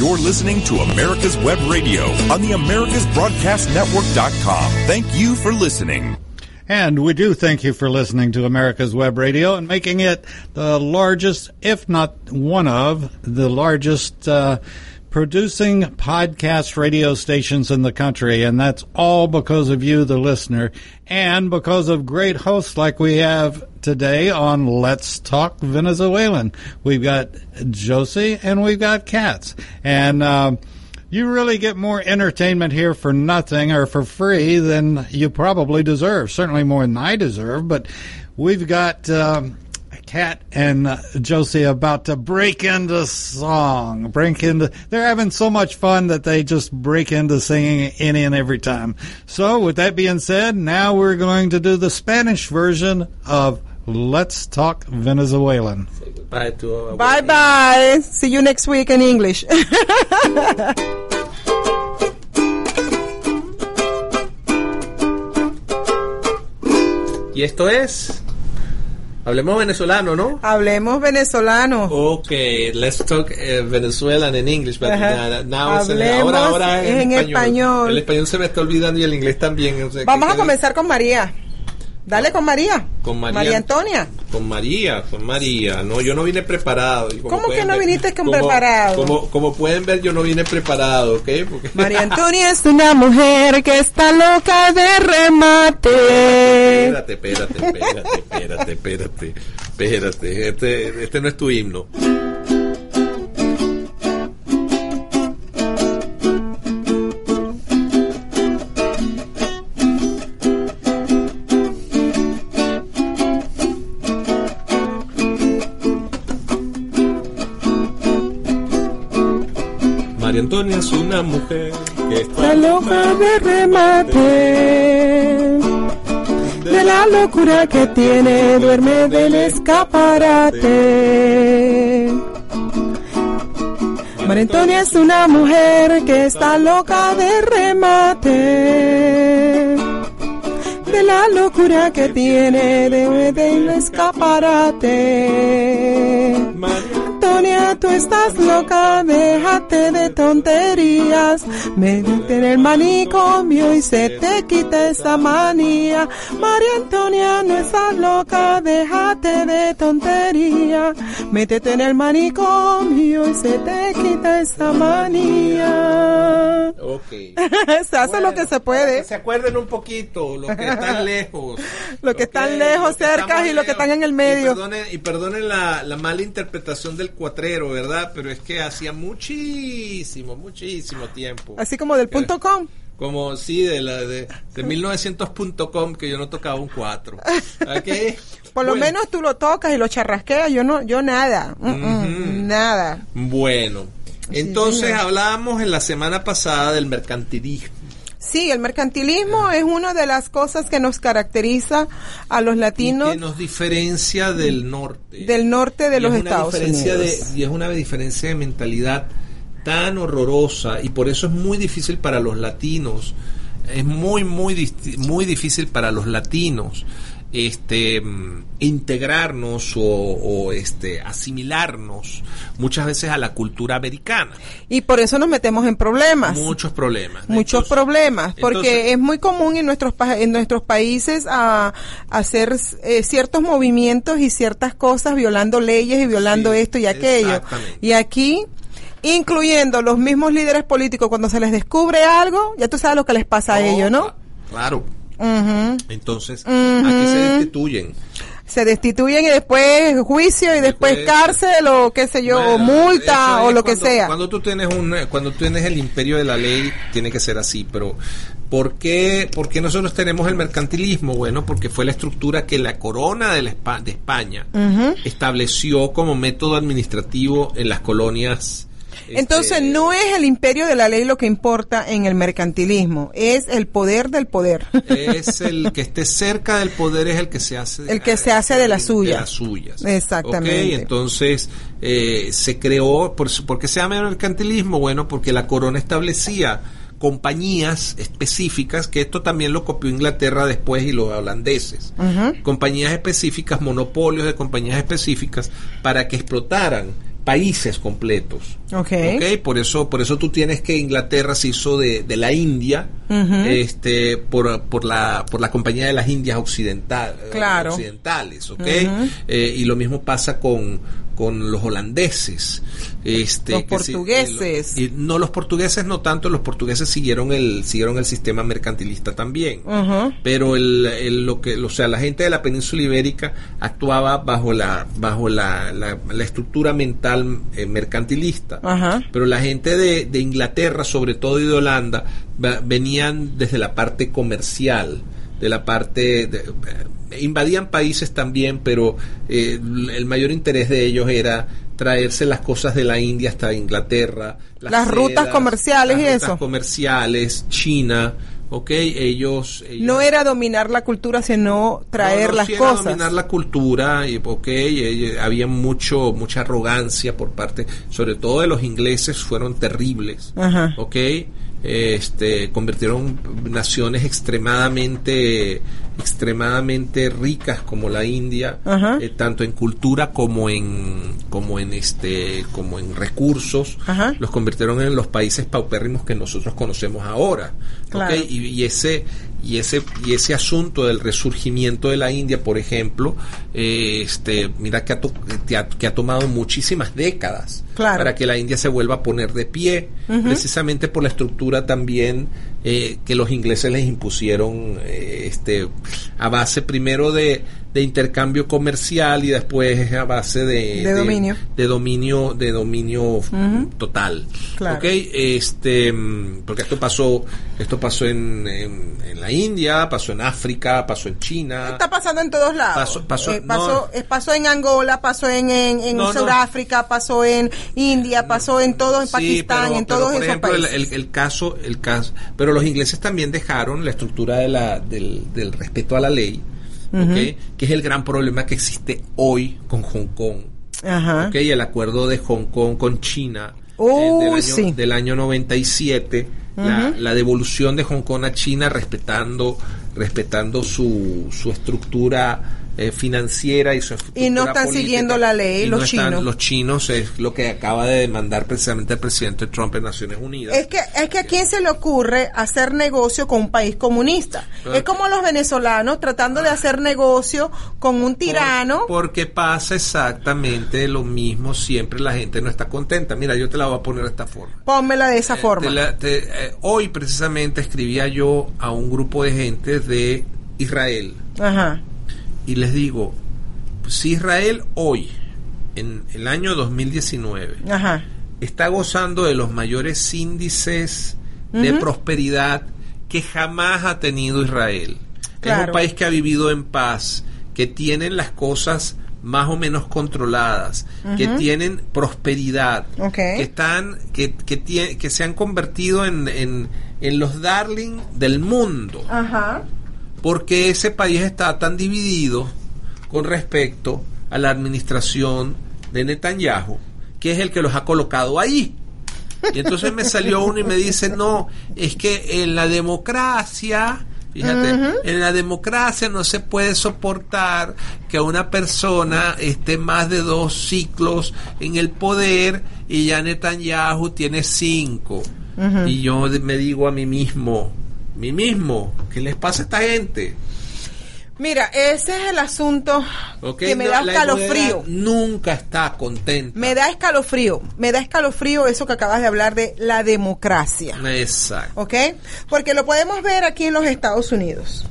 You're listening to America's Web Radio on the AmericasBroadcastNetwork.com. Thank you for listening. And we do thank you for listening to America's Web Radio and making it the largest, if not one of the largest, uh, producing podcast radio stations in the country. And that's all because of you, the listener, and because of great hosts like we have today on Let's Talk Venezuelan. We've got Josie and we've got Katz. And, uh, you really get more entertainment here for nothing or for free than you probably deserve. Certainly more than I deserve, but we've got um, Kat and uh, Josie about to break into song. Break into. They're having so much fun that they just break into singing any and every time. So, with that being said, now we're going to do the Spanish version of Let's Talk Venezuelan. Bye to Bye bye. See you next week in English. Y esto es. Hablemos venezolano, ¿no? Hablemos venezolano. Ok, let's talk eh, Venezuelan in English. But now it's in- Hablemos ahora, ahora es en español. El español se me está olvidando y el inglés también. o sea, Vamos que a comenzar con María. Dale con María. Con María. María Antonia. Con María, con María. No, yo no vine preparado. ¿Cómo que no ver- viniste con como- preparado? Como, como pueden ver, yo no vine preparado, ¿ok? Porque- María Antonia es una mujer que está loca de remate. Espérate, espérate, espérate, espérate, espérate, espérate. Este, este no es tu himno. Antonia es una mujer que está loca de remate. De la locura que tiene, duerme del escaparate. María Antonia es una mujer que está loca de remate. De la locura que tiene, duerme del escaparate. Tú estás loca, déjate de tonterías. Métete en el manicomio y se te quita esa manía. María Antonia, no estás loca, déjate de tontería. Métete en el manicomio y se te quita esa manía. Ok. se hace lo que se puede. Se acuerden un poquito, los que están lejos. Los que están lejos, cerca y los que están en el medio. Y perdonen, y perdonen la, la mala interpretación del cuatrero, ¿verdad? Pero es que hacía muchísimo, muchísimo tiempo. Así como del punto com. Como, sí, de la de, de 1900.com que yo no tocaba un 4. ¿Ok? Por lo Bueno. menos tú lo tocas y lo charrasqueas, yo no, yo nada, Mm, mm, nada. Bueno, entonces hablábamos en la semana pasada del mercantilismo. Sí, el mercantilismo es una de las cosas que nos caracteriza a los y latinos que nos diferencia del norte. del norte de Y los es una Estados diferencia Unidos. De, y es una diferencia de mentalidad tan horrorosa y por eso es muy difícil para los latinos. Es muy, muy, muy difícil para los latinos este mm, integrarnos o, o, este asimilarnos muchas veces a la cultura americana Y por eso nos metemos en problemas. muchos problemas Muchos Entonces- problemas, porque entonces- es muy común en nuestros en nuestros países a, a hacer eh, ciertos movimientos y ciertas cosas violando leyes y violando Sí, esto y aquello. Y aquí, incluyendo los mismos líderes políticos, cuando se les descubre algo, ya tú sabes lo que les pasa a No, ellos, ¿no? cla- Entonces, aquí se destituyen. Se destituyen y después juicio y después, Después- cárcel o qué sé yo, o multa o lo que sea. Cuando tú tienes un, cuando tú tienes el imperio de la ley, tiene que ser así, pero ¿por qué, por qué nosotros tenemos el mercantilismo? Bueno, porque fue la estructura que la corona de, la Espa- de España estableció como método administrativo en las colonias. Entonces este, no es el imperio de la ley lo que importa en el mercantilismo, es el poder del poder. es el que esté cerca del poder es el que se hace El que se hace de las suyas. las suyas Exactamente. Ok, entonces eh, se creó por, su- ¿por qué se llama mercantilismo? bueno porque la corona establecía compañías específicas que esto también lo copió Inglaterra después y los holandeses compañías específicas monopolios de compañías específicas para que explotaran países completos. Ok. ¿ok? Por eso, por eso tú tienes que Inglaterra se hizo de, de la India, este, por, por la, por la compañía de las Indias occidental, Claro. occidentales, ¿ok? Eh, y lo mismo pasa con, con los holandeses, este, Los sí, portugueses. no los portugueses no tanto, los portugueses siguieron el, siguieron el sistema mercantilista también pero el, el- lo que o sea la gente de la península ibérica actuaba bajo la bajo la, la- la estructura mental eh, mercantilista Ajá. pero la gente de, de Inglaterra sobre todo y de Holanda venían desde la parte comercial de la parte de- eh, invadían países también pero eh, el mayor interés de ellos era traerse las cosas de la India hasta Inglaterra Las rutas comerciales las y rutas eso. comerciales China ok ellos, ellos No era dominar la cultura, sino traer no, no, las sí era cosas. dominar la cultura y ok había mucho mucha arrogancia por parte sobre todo de los ingleses fueron terribles Ajá. ok este convirtieron naciones extremadamente extremadamente ricas como la India eh, tanto en cultura como en como en este como en recursos Ajá. los convirtieron en los países paupérrimos que nosotros conocemos ahora ¿ok? Claro. y, y ese y ese y ese asunto del resurgimiento de la India por ejemplo eh, este mira que ha, to- que ha- que ha tomado muchísimas décadas Claro. para que la India se vuelva a poner de pie precisamente por la estructura también eh, que los ingleses les impusieron eh, este a base primero de, de intercambio comercial y después a base de, De dominio. de dominio de dominio total Claro. este mm, porque esto pasó esto pasó en, en, en la India pasó en África pasó en China Está pasando en todos lados. Pasó- pasó- Eh, pasó, no. eh, pasó en Angola, pasó en, en, en No, no. Sudáfrica, pasó en India, pasó en todo, en Sí, Pakistán, pero- en pero, todos por esos ejemplo, el- países. El, el caso, el caso, pero los ingleses también dejaron la estructura de la, del, del respeto a la ley, ¿ok? que es el gran problema que existe hoy con Hong Kong. Ajá. ¿ok? Y el acuerdo de Hong Kong con China eh, Uy, del, año, sí. del año 97, la, la devolución de Hong Kong a China respetando respetando su, su estructura eh, financiera y su Y no están política. siguiendo la ley, los no chinos. los chinos es lo que acaba de demandar precisamente el presidente Trump en Naciones Unidas. Es que, es que a quién se le ocurre hacer negocio con un país comunista. Es como los venezolanos tratando de hacer negocio con un tirano. Por- porque pasa exactamente lo mismo, siempre la gente no está contenta. Mira, yo te la voy a poner de esta forma. Pónmela de esa Eh, forma. te la- te- eh, hoy precisamente escribía yo a un grupo de gente de Israel Ajá. Y les digo, si Israel hoy, en el año 2019, Ajá. está gozando de los mayores índices de prosperidad que jamás ha tenido Israel. Es un país que ha vivido en paz, que tienen las cosas más o menos controladas, que tienen prosperidad, que están, que, que, que se han convertido en, en, en los darling del mundo Ajá. Porque ese país está tan dividido con respecto a la administración de Netanyahu, que es el que los ha colocado ahí. Y entonces me salió uno y me dice, no, es que en la democracia, fíjate, en la democracia no se puede soportar que una persona esté más de dos ciclos en el poder y ya Netanyahu tiene cinco. Y yo me digo a mí mismo, mí mismo, ¿qué les pasa a esta gente? Mira, ese es el asunto que me No, da escalofrío. Nunca está contenta. Me da escalofrío. Me da escalofrío eso que acabas de hablar de la democracia. Exacto. ¿Ok? Porque lo podemos ver aquí en los Estados Unidos.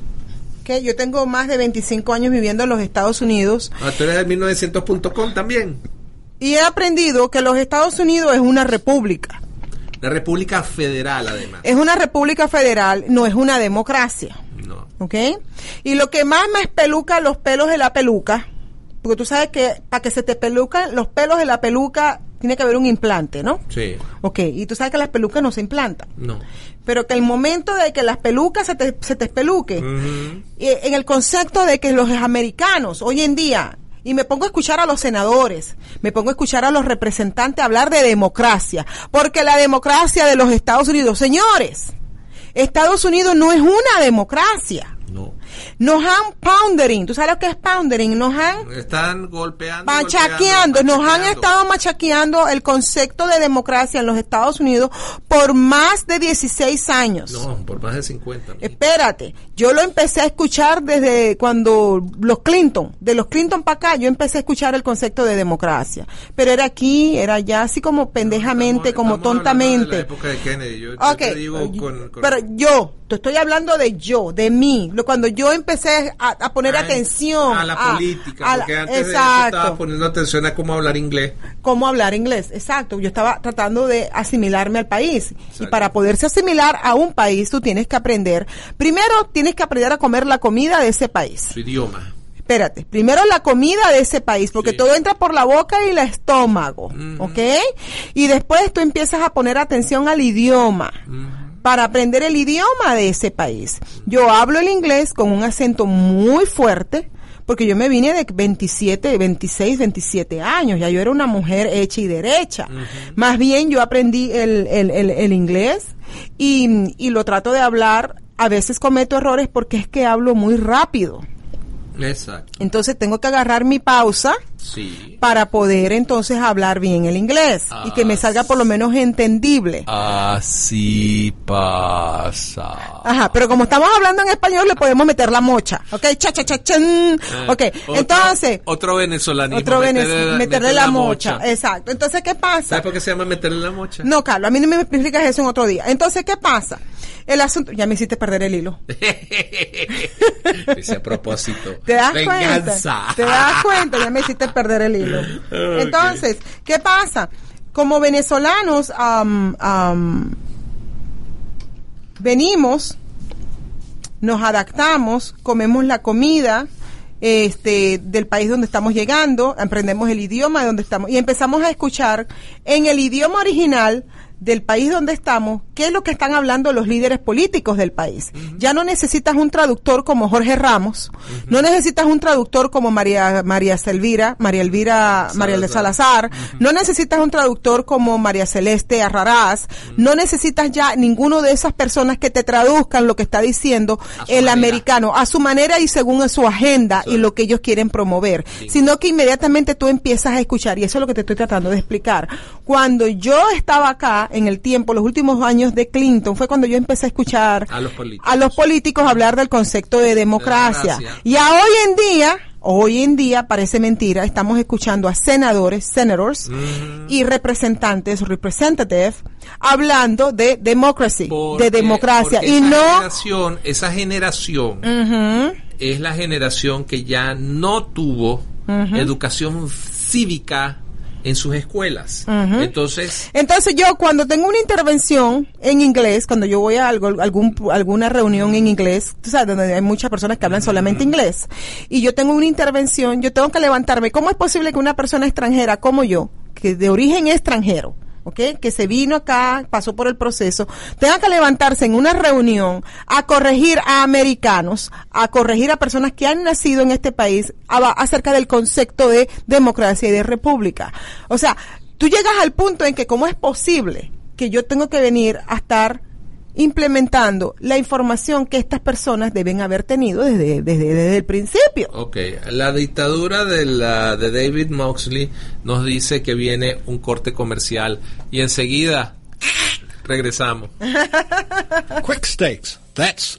¿Ok? Yo tengo más de 25 años viviendo en los Estados Unidos Ah, tú eres del 1900.com también. y he aprendido que los Estados Unidos es una república. La República Federal, además. Es una república federal, no es una democracia. No. ¿Ok? Y lo que más me espeluca los pelos de la peluca, porque tú sabes que para que se te pelucan los pelos de la peluca tiene que haber un implante, ¿no? Sí. Ok, y tú sabes que las pelucas no se implantan. No. Pero que el momento de que las pelucas se te, se te espeluquen, Ujú. eh, en el concepto de que los americanos hoy en día, y me pongo a escuchar a los senadores, me pongo a escuchar a los representantes hablar de democracia, porque la democracia de los Estados Unidos, señores, Estados Unidos no es una democracia. No. nos han poundering, ¿tú sabes lo que es poundering? Nos han Están golpeando. machaqueando, nos han estado machaqueando el concepto de democracia en los Estados Unidos por más de 16 años. No, por más de 50. mija. Espérate, yo lo empecé a escuchar desde cuando los Clinton, de los Clinton para acá, yo empecé a escuchar el concepto de democracia. Pero era aquí, era allá, así como pendejamente, Estamos- como estamos hablando de tontamente. la época de Kennedy. Yo, yo Ok, te digo con, con- pero yo, te estoy hablando de yo, de mí, cuando yo empecé a, a poner atención a la política, a la- porque antes de eso exacto, estaba poniendo atención a cómo hablar inglés. cómo hablar inglés, exacto. Yo estaba tratando de asimilarme al país. Y para poderse asimilar a un país, tú tienes que aprender. Primero, tienes que aprender a comer la comida de ese país. Su idioma. Espérate, primero la comida de ese país, porque Sí. todo entra por la boca y el estómago, ¿ok? Y después tú empiezas a poner atención al idioma. Para aprender el idioma de ese país. Yo hablo el inglés con un acento muy fuerte, porque yo me vine de 27, 26, 27 años, ya yo era una mujer hecha y derecha. Más bien yo aprendí el, el, el, el inglés y, y lo trato de hablar, a veces cometo errores porque es que hablo muy rápido. Exacto. Entonces tengo que agarrar mi pausa Sí. para poder entonces hablar bien el inglés y que me salga por lo menos entendible. Así pasa. Ajá, pero como estamos hablando en español le podemos meter la mocha, ¿ok? Cha, cha, cha, chan. Ok, Eh, Otro- entonces, Otro venezolanismo. otro meterle venez- la- meterle la mocha. Exacto. Entonces, ¿qué pasa? ¿Sabes por qué se llama meterle la mocha? No, Carlos, a mí no me explicas eso en otro día. Entonces, ¿qué pasa? El asunto, ya me hiciste perder el hilo. Ese a propósito. ¿Te das Venganza. cuenta? ¿Te das cuenta? Ya me hiciste perder el hilo. Entonces, ¿qué pasa? Como venezolanos, am, venimos, nos adaptamos, comemos la comida este del país donde estamos llegando, aprendemos el idioma de donde estamos y empezamos a escuchar en el idioma original del país donde estamos, qué es lo que están hablando los líderes políticos del país. Ya no necesitas un traductor como Jorge Ramos, no necesitas un traductor como María María Selvira, María Elvira, María de Salazar, no necesitas un traductor como María Celeste Arraraz, no necesitas ya ninguno de esas personas que te traduzcan lo que está diciendo el manera. americano a su manera y según su agenda y lo que ellos quieren promover, sino que inmediatamente tú empiezas a escuchar y eso es lo que te estoy tratando de explicar. Cuando yo estaba acá en el tiempo, los últimos años de Clinton, fue cuando yo empecé a escuchar A los políticos. a los políticos hablar del concepto de democracia. democracia. Y a hoy en día, hoy en día parece mentira, estamos escuchando a senadores, senators y representantes, representative, hablando de democracy, Porque- de democracia y esa no generación, esa generación es la generación que ya no tuvo educación cívica en sus escuelas. Entonces, Entonces yo cuando tengo una intervención en inglés, cuando yo voy a algo, algún, alguna reunión en inglés, tú sabes, donde hay muchas personas que hablan solamente inglés, y yo tengo una intervención, yo tengo que levantarme. ¿Cómo es posible que una persona extranjera como yo, que de origen extranjero, ¿ok? Que se vino acá, pasó por el proceso, tenga que levantarse en una reunión a corregir a americanos, a corregir a personas que han nacido en este país acerca del concepto de democracia y de república. O sea, tú llegas al punto en que cómo es posible que yo tengo que venir a estar implementando la información que estas personas deben haber tenido desde, desde, desde el principio. ok, la dictadura de, la, de David Moxley nos dice que viene un corte comercial y enseguida regresamos. Quick Stakes. That's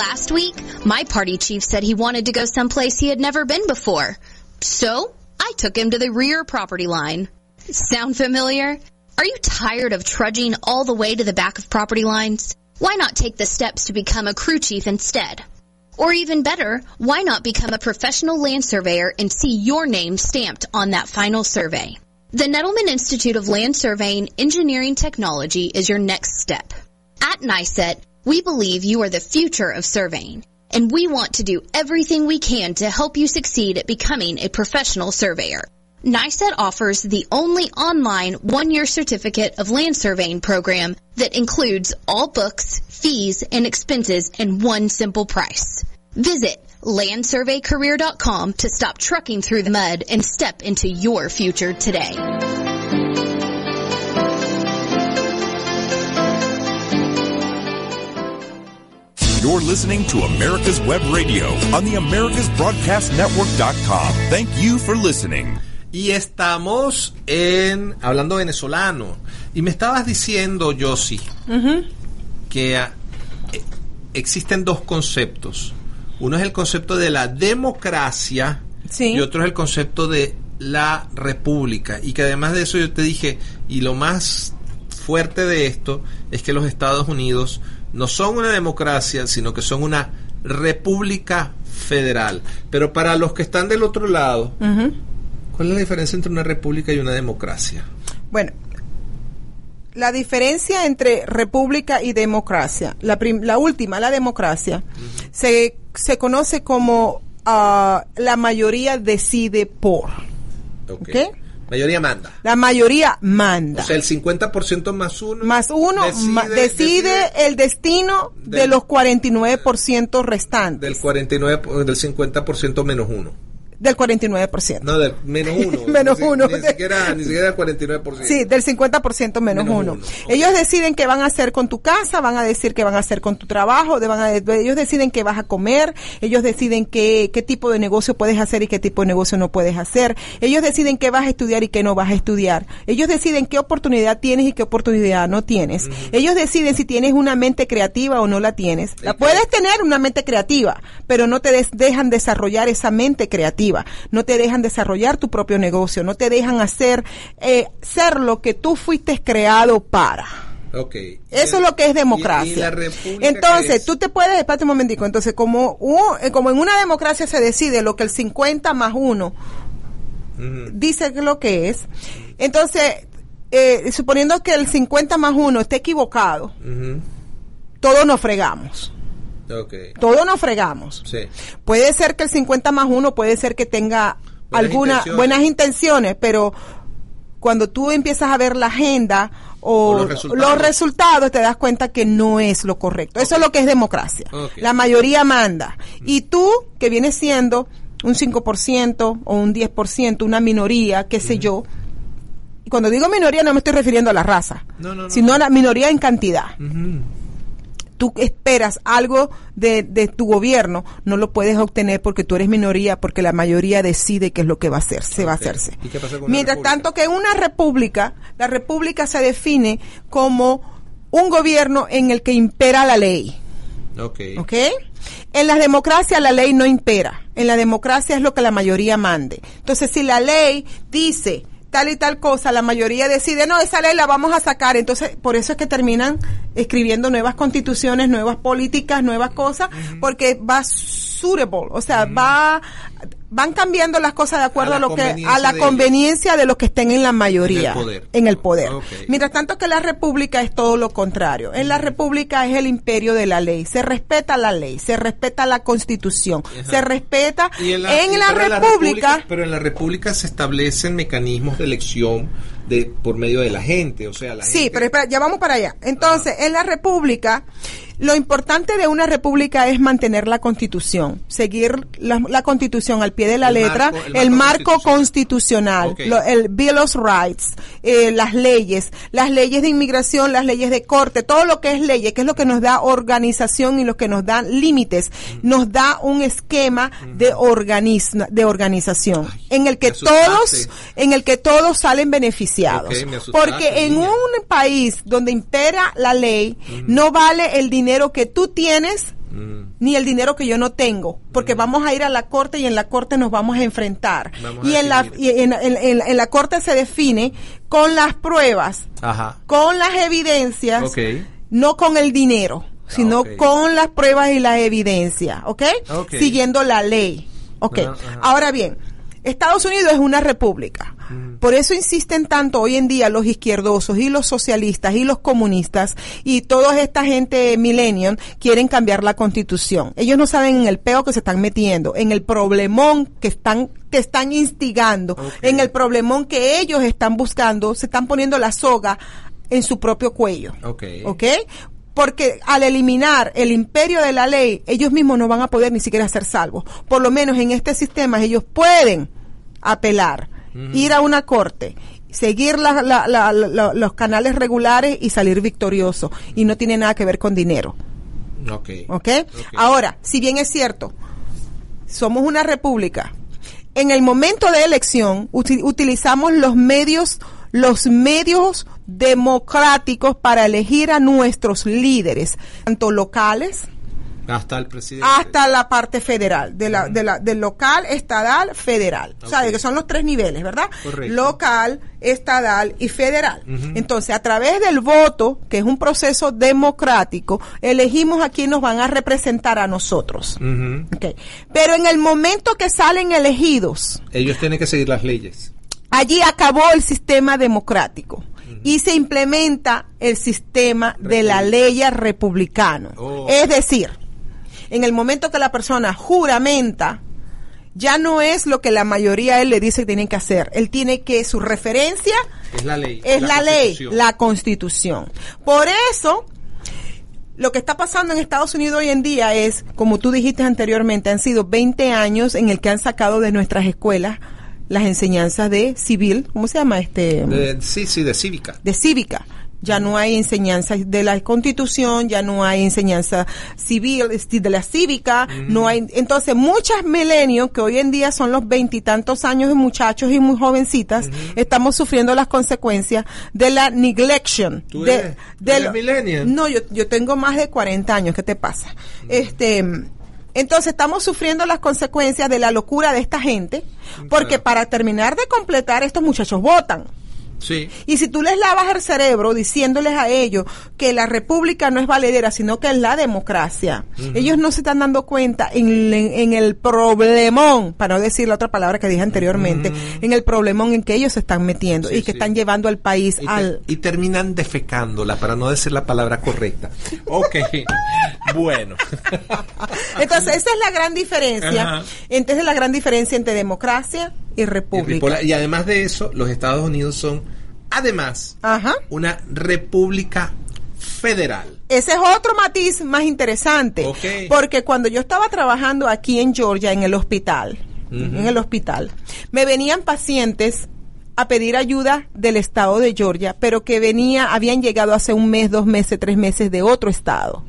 Last week, my party chief said he wanted to go someplace he had never been before. So, I took him to the rear property line. Sound familiar? Are you tired of trudging all the way to the back of property lines? Why not take the steps to become a crew chief instead? Or even better, why not become a professional land surveyor and see your name stamped on that final survey? The Nettleman Institute of Land Surveying Engineering Technology is your next step. At NICET, we believe you are the future of surveying, and we want to do everything we can to help you succeed at becoming a professional surveyor. NICET offers the only online one-year certificate of land surveying program that includes all books, fees, and expenses in one simple price. Visit landsurveycareer.com to stop trucking through the mud and step into your future today. You're listening to America's Web Radio on the AmericasBroadcastNetwork.com. Thank you for listening. Y estamos en hablando venezolano. Y me estabas diciendo, Yossi, que ah, eh, existen dos conceptos. Uno es el concepto de la democracia Sí. y otro es el concepto de la república. Y que además de eso yo te dije, y lo más fuerte de esto es que los Estados Unidos no son una democracia, sino que son una república federal. Pero para los que están del otro lado, ¿cuál es la diferencia entre una república y una democracia? Bueno, la diferencia entre república y democracia, la, prim- la última, la democracia, se, se conoce como ah, la mayoría decide por. Ok. ¿Ok? Mayoría manda. La mayoría manda. O sea, el 50% más uno. más uno decide, el destino de los 49% restantes. del 49, po- del 50% menos uno. Del 49%. No, del menos uno. Menos Ni uno. Ni siquiera, ni siquiera el 49%. Sí, del 50% menos, Menos uno. Ellos deciden qué van a hacer con tu casa, van a decir qué van a hacer con tu trabajo, de- van a- ellos deciden qué vas a comer, ellos deciden qué, qué tipo de negocio puedes hacer y qué tipo de negocio no puedes hacer, ellos deciden qué vas a estudiar y qué no vas a estudiar, ellos deciden qué oportunidad tienes y qué oportunidad no tienes, ellos deciden si tienes una mente creativa o no la tienes. La puedes tener una mente creativa, pero no te des- dejan desarrollar esa mente creativa, no te dejan desarrollar tu propio negocio, no te dejan hacer, eh, ser lo que tú fuiste creado para. Ok. Eso es lo que es democracia. Y, y la república entonces, es- tú te puedes, espérate un momentico, entonces como, un- eh, como en una democracia se decide lo que el 50 más uno Ujú. dice que lo que es, entonces, eh, suponiendo que el 50 más uno esté equivocado, todos nos fregamos. Ok. Todos nos fregamos. Sí. Puede ser que el 50 más uno puede ser que tenga algunas buenas intenciones, pero cuando tú empiezas a ver la agenda o, O los los, resultados. te das cuenta que no es lo correcto. Eso es lo que es democracia. La mayoría manda. Y tú, que vienes siendo un 5% o un 10%, una minoría, qué sé yo. Y cuando digo minoría no me estoy refiriendo a la raza, No, no, no. sino a la minoría en cantidad. Tú esperas algo de, de tu gobierno, no lo puedes obtener porque tú eres minoría, porque la mayoría decide qué es lo que va a hacer, se va a hacerse. ¿Y qué pasa con Mientras tanto que una república, la república se define como un gobierno en el que impera la ley. Ok. ¿Ok? En las democracias la ley no impera. En la democracia es lo que la mayoría mande. Entonces, si la ley dice tal y tal cosa, la mayoría decide, no, esa ley la vamos a sacar. Entonces, por eso es que terminan escribiendo nuevas constituciones, nuevas políticas, nuevas cosas, porque va suitable, o sea, va van cambiando las cosas de acuerdo A lo que a la de ellos. conveniencia de los que estén en la mayoría En el poder. en el poder. Mientras tanto que la república es todo lo contrario. En la república es el imperio de la ley. Se respeta la ley, se respeta la constitución, se respeta Y en la, república. pero en la república se establecen mecanismos de elección de por medio de la gente, o sea, la Sí, gente- pero espera, ya vamos para allá. Entonces, en la república, lo importante de una república es mantener la constitución, seguir la, la constitución al pie de la El letra, marco- el el marco marco constitucional, lo- el Bill of Rights, eh, las leyes, las leyes de inmigración, las leyes de corte, todo lo que es leyes, que es lo que nos da organización y lo que nos da límites, nos da un esquema de, organiz- de organización en el que todos, en el que todos salen beneficiados. Porque en niña. un país donde impera la ley, no vale el dinero que tú tienes Mm. ni el dinero que yo no tengo, porque vamos a ir a la corte y en la corte nos vamos a enfrentar. Vamos a y en la, y en, en- en- en la corte se define con las pruebas, Ajá. con las evidencias, no con el dinero, sino ok. con las pruebas y la evidencia, ¿ok? Ok. Siguiendo la ley, ¿ok? Ahora bien, Estados Unidos es una república. Por eso insisten tanto hoy en día los izquierdosos y los socialistas y los comunistas y toda esta gente millennium quieren cambiar la constitución. Ellos no saben en el peo que se están metiendo, en el problemón que están que están instigando, en el problemón que ellos están buscando, se están poniendo la soga en su propio cuello. Ok. ¿Ok? Porque al eliminar el imperio de la ley, ellos mismos no van a poder ni siquiera ser salvos. Por lo menos en este sistema ellos pueden apelar, ir a una corte, seguir la- la- la- la- los canales regulares y salir victorioso. Y no tiene nada que ver con dinero. Ok. ¿Ok? Ahora, si bien es cierto, somos una república, en el momento de elección uti- utilizamos los medios, los medios democráticos para elegir a nuestros líderes, tanto locales Hasta el presidente. hasta la parte federal, de la, de la, del local, estadal, federal. O sea, que son los tres niveles, ¿verdad? Correcto. Local, estadal y federal. Entonces, a través del voto, que es un proceso democrático, elegimos a quien nos van a representar a nosotros. Ujú. Ok. Pero en el momento que salen elegidos, Ellos tienen que seguir las leyes. Allí acabó el sistema democrático. Y se implementa el sistema de la ley republicano. Oh. Es decir, en el momento que la persona juramenta, ya no es lo que la mayoría a él le dice que tienen que hacer. Él tiene que, su referencia Es la ley. es la, ley, Constitución. la constitución. Por eso, lo que está pasando en Estados Unidos hoy en día es, como tú dijiste anteriormente, han sido 20 años en el que han sacado de nuestras escuelas las enseñanzas de civil, ¿cómo se llama este? De- sí, sí, de cívica. de cívica. Ya no hay enseñanza de la constitución, ya no hay enseñanza civil, de la cívica, no hay, entonces muchas milenios que hoy en día son los veintitantos años de muchachos y muy jovencitas, estamos sufriendo las consecuencias de la neglection. ¿Tú de, eres- tú de eres lo- millennial? No, yo, yo tengo más de 40 años, ¿qué te pasa? Este, entonces estamos sufriendo las consecuencias de la locura de esta gente, porque Claro. para terminar de completar estos muchachos votan. Sí. Y si tú les lavas el cerebro diciéndoles a ellos que la república no es valedera, sino que es la democracia, ellos no se están dando cuenta en, en- en el problemón, para no decir la otra palabra que dije anteriormente, en el problemón en que ellos se están metiendo Sí, y que sí. están llevando al país Y, te- al... y terminan defecándola, para no decir la palabra correcta. Ok. bueno. Entonces, esa es la gran diferencia. Ajá. Entonces, es la gran diferencia entre democracia y Y república. Y además de eso, los Estados Unidos son, además, Ajá. una república federal. Ese es otro matiz más interesante. Porque cuando yo estaba trabajando aquí en Georgia, en el hospital, en el hospital, me venían pacientes a pedir ayuda del estado de Georgia, pero que venía, habían llegado hace un mes, dos meses, tres meses de otro estado.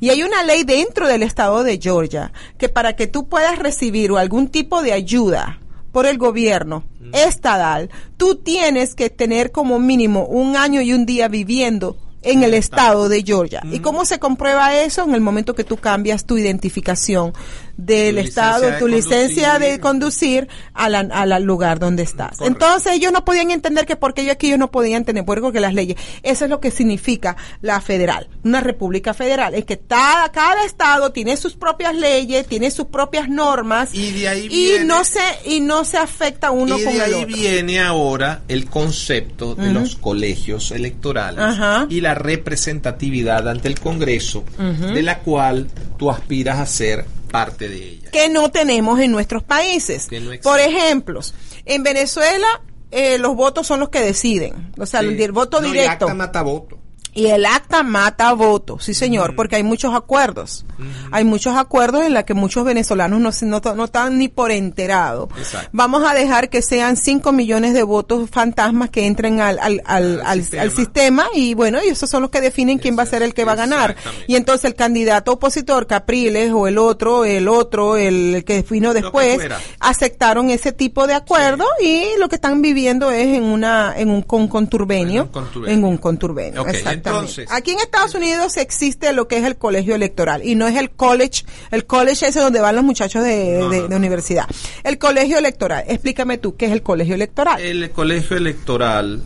Y hay una ley dentro del estado de Georgia que para que tú puedas recibir o algún tipo de ayuda por el gobierno estatal, tú tienes que tener como mínimo un año y un día viviendo en el estado de Georgia. ¿Y cómo se comprueba eso? En el momento que tú cambias tu identificación del Tu estado, de tu licencia de conducir. al, al lugar donde estás. Correcto. Entonces ellos no podían entender que porque ellos aquí ellos no podían tener porque las leyes. Eso es lo que significa la federal, una república federal. Es que cada, cada estado tiene sus propias leyes, tiene sus propias normas Y de ahí y viene- no se y no se afecta uno y con de el ahí otro. viene ahora el concepto de los colegios electorales y la representatividad ante el Congreso, de la cual tú aspiras a ser parte de ella. que no tenemos en nuestros países. Que no existe. Por ejemplo, en Venezuela eh, los votos son los que deciden, o sea, Sí. el, voto No, y directo. acta mata voto. Y el acta mata voto, sí señor, porque hay muchos acuerdos. Hay muchos acuerdos en los que muchos venezolanos no, no, no están ni por enterado. Exacto. Vamos a dejar que sean 5 millones de votos fantasmas que entren al, al, al, Al sistema. al sistema y bueno, y esos son los que definen quién va a ser el que va a ganar. Y entonces el candidato opositor, Capriles, o el otro, el otro, el, que vino después, aceptaron ese tipo de acuerdo y lo que están viviendo es en una, en un con, conturbenio. En un conturbenio. En un conturbenio. Entonces- Aquí en Estados Unidos existe lo que es el colegio electoral y no es el college, el college es donde van los muchachos de, No, de- no, de universidad. El colegio electoral, explícame tú, ¿qué es el colegio electoral? El colegio electoral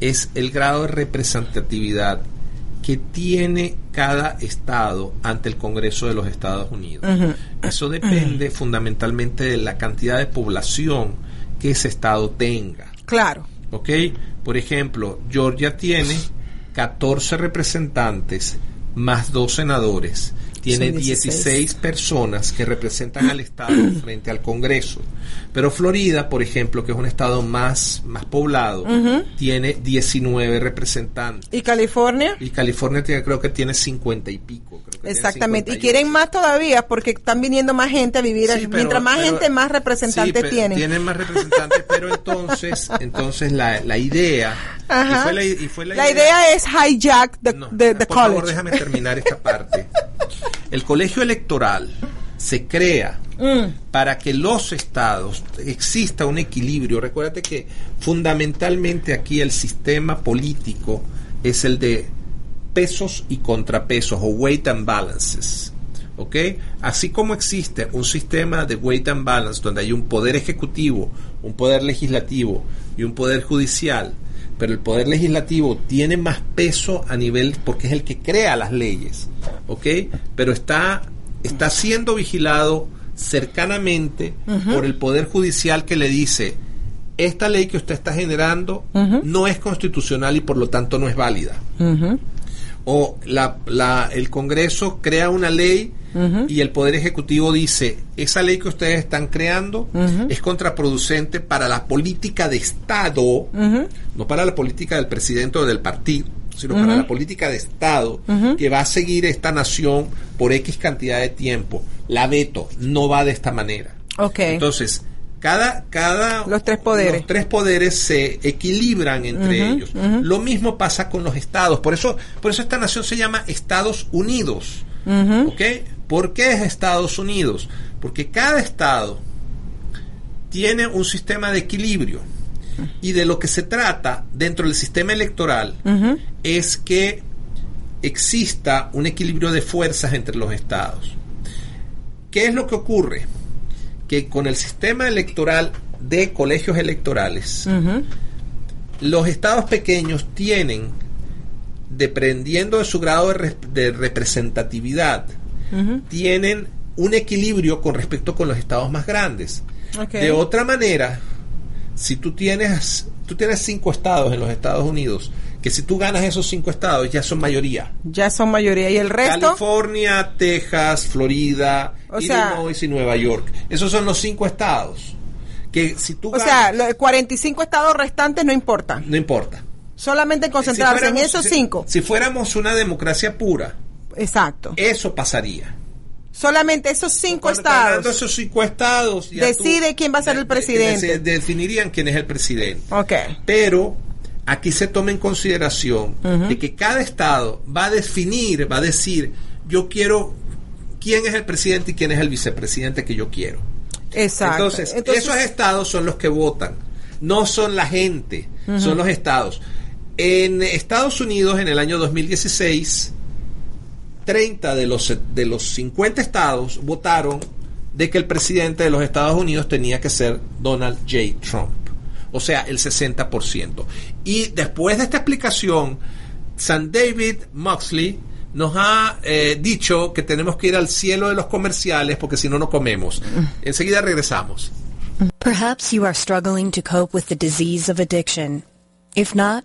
es el grado de representatividad que tiene cada estado ante el Congreso de los Estados Unidos. Eso depende fundamentalmente de la cantidad de población que ese estado tenga. Claro. ¿Ok? Por ejemplo, Georgia tiene 14 representantes más dos senadores. Tiene Son 16. 16 personas que representan al Estado frente al Congreso. Pero Florida, por ejemplo, que es un estado más, más poblado, tiene 19 representantes. ¿Y California? Y California tiene- creo que tiene 50 y pico. creo que Exactamente. Y 58. quieren más todavía porque están viniendo más gente a vivir. Sí, allí. pero- Mientras más pero- gente, más representantes tienen. Tienen más representantes, pero entonces, entonces la, la idea. Ajá. Y fue la, y fue la La idea es hijack the, No, the- the por favor, college. déjame terminar esta parte. El colegio electoral se crea Mm. para que los estados exista un equilibrio. Recuérdate que fundamentalmente aquí el sistema político es el de pesos y contrapesos o weight and balances. ¿Ok? Así como existe un sistema de weight and balance donde hay un poder ejecutivo, un poder legislativo y un poder judicial, pero el poder legislativo tiene más peso a nivel porque es el que crea las leyes, ¿ok? Pero está está siendo vigilado cercanamente por el poder judicial que le dice esta ley que usted está generando no es constitucional y por lo tanto no es válida o la, la- el Congreso crea una ley y el Poder Ejecutivo dice, esa ley que ustedes están creando es contraproducente para la política de Estado, no para la política del presidente o del partido, sino para la política de Estado que va a seguir esta nación por X cantidad de tiempo. La veto no va de esta manera. Ok. Entonces, cada, cada Los tres poderes. los tres poderes se equilibran entre ellos. Lo mismo pasa con los estados. Por eso, por eso esta nación se llama Estados Unidos. ¿Ok? ¿Por qué es Estados Unidos? Porque cada estado tiene un sistema de equilibrio. Y de lo que se trata dentro del sistema electoral es que exista un equilibrio de fuerzas entre los estados. ¿Qué es lo que ocurre? Que con el sistema electoral de colegios electorales, los estados pequeños tienen, dependiendo de su grado de, re- de representatividad, tienen un equilibrio con respecto con los estados más grandes. De otra manera, si tú tienes, tú tienes cinco estados en los Estados Unidos, que si tú ganas esos cinco estados ya son mayoría. Ya son mayoría. ¿Y el resto? California, Texas, Florida, O sea- Illinois y Nueva York. Esos son los cinco estados. Que si tú O ganas, sea, los 45 estados restantes no importan. no importa. Solamente concentrarse en fuéramos- esos si- cinco. Si fuéramos una democracia pura, Exacto. eso pasaría. Solamente esos cinco estados. esos cinco estados, Decide quién va a ser el de- de- presidente. de- definirían quién es el presidente. Ok. Pero aquí se toma en consideración de que cada estado va a definir, va a decir, yo quiero quién es el presidente y quién es el vicepresidente que yo quiero. Exacto. Entonces, esos estados son los que votan, no son la gente, son los estados. En Estados Unidos, en el año 2016, 30 de los, de los 50 estados votaron de que el presidente de los Estados Unidos tenía que ser Donald J. Trump. O sea, el 60%. Y después de esta explicación, San David Moxley nos ha eh, dicho que tenemos que ir al cielo de los comerciales porque si no, no comemos. Enseguida regresamos. Perhaps you are struggling to cope with the disease of addiction. If not,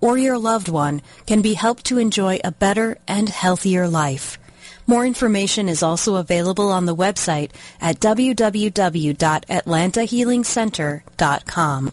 or your loved one can be helped to enjoy a better and healthier life. More information is also available on the website at www.atlantahealingcenter.com.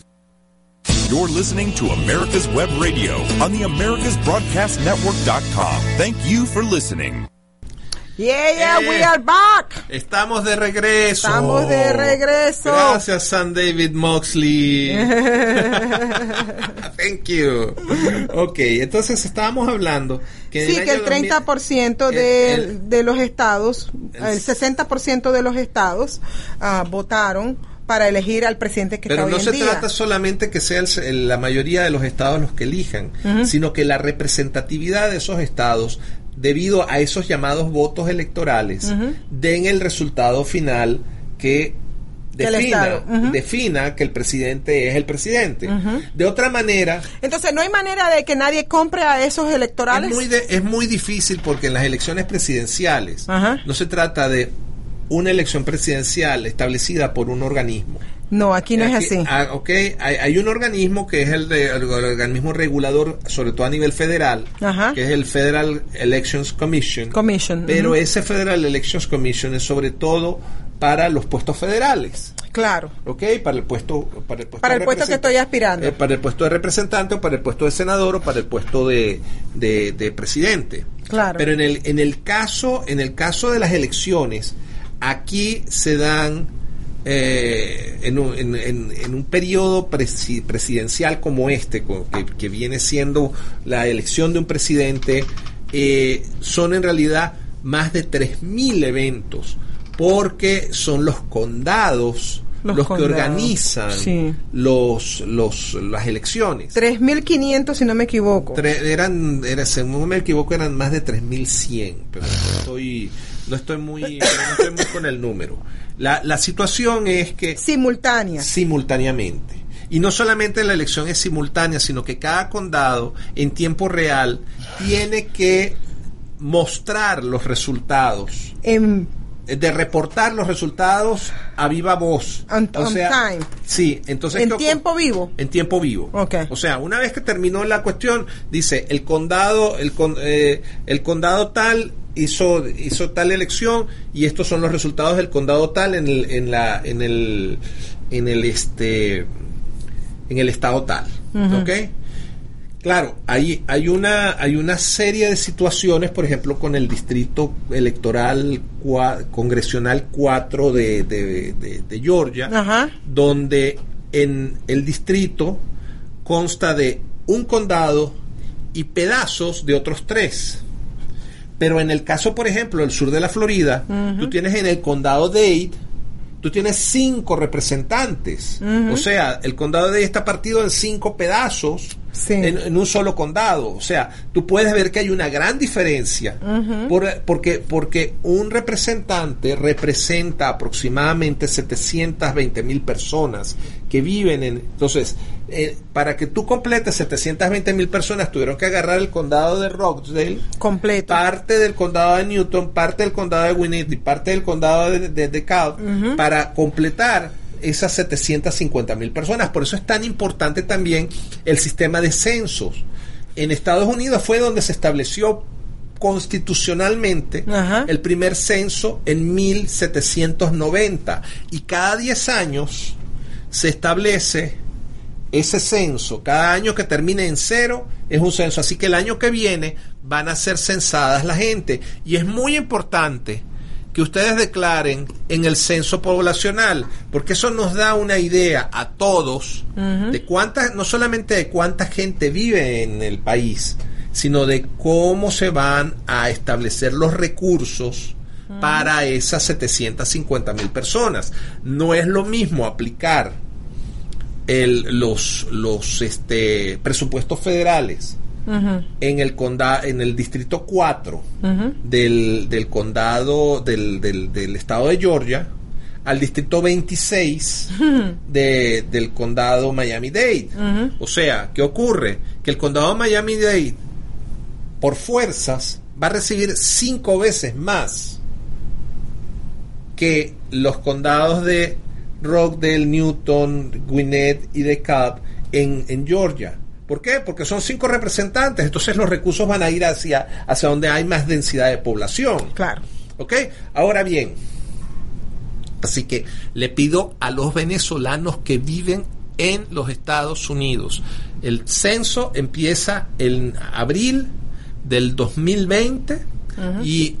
You're listening to America's Web Radio on the AmericasBroadcastNetwork.com. Thank you for listening. Yeah, yeah, Eh. we are back. Estamos de regreso. Estamos de regreso. Gracias, San David Moxley. Thank you. Ok, entonces estábamos hablando que Sí, el que el 2000 30% de, el- el- de los estados, el- el 60% de los estados ah, votaron para elegir al presidente que Pero está no hoy se en día. trata solamente que sea el- la mayoría de los estados los que elijan, sino que la representatividad de esos estados, debido a esos llamados votos electorales, den el resultado final que defina, que el presidente es el presidente. De otra manera, Entonces, no hay manera de que nadie compre a esos electorales. es muy, de- es muy difícil porque en las elecciones presidenciales no se trata de una elección presidencial establecida por un organismo. No, aquí no es así. ah, ok, hay, hay un organismo que es el, de, el organismo regulador, sobre todo a nivel federal, Ajá. que es el Federal Elections Commission. Commission, Pero ese Federal Elections Commission es sobre todo para los puestos federales. Claro. ¿ok? Para el puesto, para el puesto, Para el puesto que estoy aspirando. eh, para el puesto de representante o para el puesto de senador o para el puesto de, de- de presidente. Claro. Pero en el, en el caso, en el caso de las elecciones, aquí se dan eh, en, un, en- en- en un periodo presi- presidencial como este, que, que viene siendo la elección de un presidente, eh, son en realidad más de 3.000 eventos, porque son los condados Los los, que organizan sí. los, los, las elecciones. 3.500, si no me equivoco. Tre- eran, era, si no me equivoco, eran más de 3.100, pero estoy, no estoy muy, no estoy muy con el número. La, la situación es que Simultáneas. simultáneamente. Y no solamente la elección es simultánea, sino que cada condado en tiempo real tiene que mostrar los resultados, En, eh, de reportar los resultados a viva voz. On- O on sea, time. Sí, entonces en tiempo vivo. En tiempo vivo. Ok. O sea, una vez que terminó la cuestión, dice el condado, el, con- eh, el condado tal hizo, hizo tal elección y estos son los resultados del condado tal en el, en la, en el, en el este, en el estado tal. ¿Ok? Claro, hay, hay, una, hay una serie de situaciones, por ejemplo, con el distrito electoral cua- congresional 4 de, de- de- de Georgia, Ajá. donde en el distrito consta de un condado y pedazos de otros tres. Pero en el caso, por ejemplo, del sur de la Florida, tú tienes en el condado Dade, tú tienes cinco representantes. O sea, el condado de Dade está partido en cinco pedazos Sí. en, en un solo condado. O sea, tú puedes ver que hay una gran diferencia por- porque, porque un representante representa aproximadamente 720 mil personas que viven en... Entonces, eh, para que tú completes 720 mil personas, tuvieron que agarrar el condado de Rockdale Completo. parte del condado de Newton, parte del condado de Gwinnett y parte del condado de, de DeKalb para completar esas 750 mil personas. Por eso es tan importante también el sistema de censos. En Estados Unidos fue donde se estableció constitucionalmente Ajá. el primer censo en 1790 y cada 10 años se establece ese censo, cada año que termine en cero es un censo, así que el año que viene van a ser censadas la gente. Y es muy importante que ustedes declaren en el censo poblacional, porque eso nos da una idea a todos de cuánta, no solamente de cuánta gente vive en el país, sino de cómo se van a establecer los recursos para esas 750 mil personas. No es lo mismo aplicar el, los, los este, presupuestos federales en el condado, en el distrito 4 del, del condado del, del, del estado de Georgia al distrito 26 de, del condado Miami-Dade. O sea, ¿qué ocurre? que el condado de Miami-Dade, por fuerzas, va a recibir cinco veces más que los condados de Rockdale, Newton, Gwinnett y DeKalb en, en Georgia. ¿Por qué? Porque son cinco representantes, entonces los recursos van a ir hacia, hacia donde hay más densidad de población. Claro. ¿Ok? Ahora bien, así que le pido a los venezolanos que viven en los Estados Unidos, el censo empieza en abril del 2020 y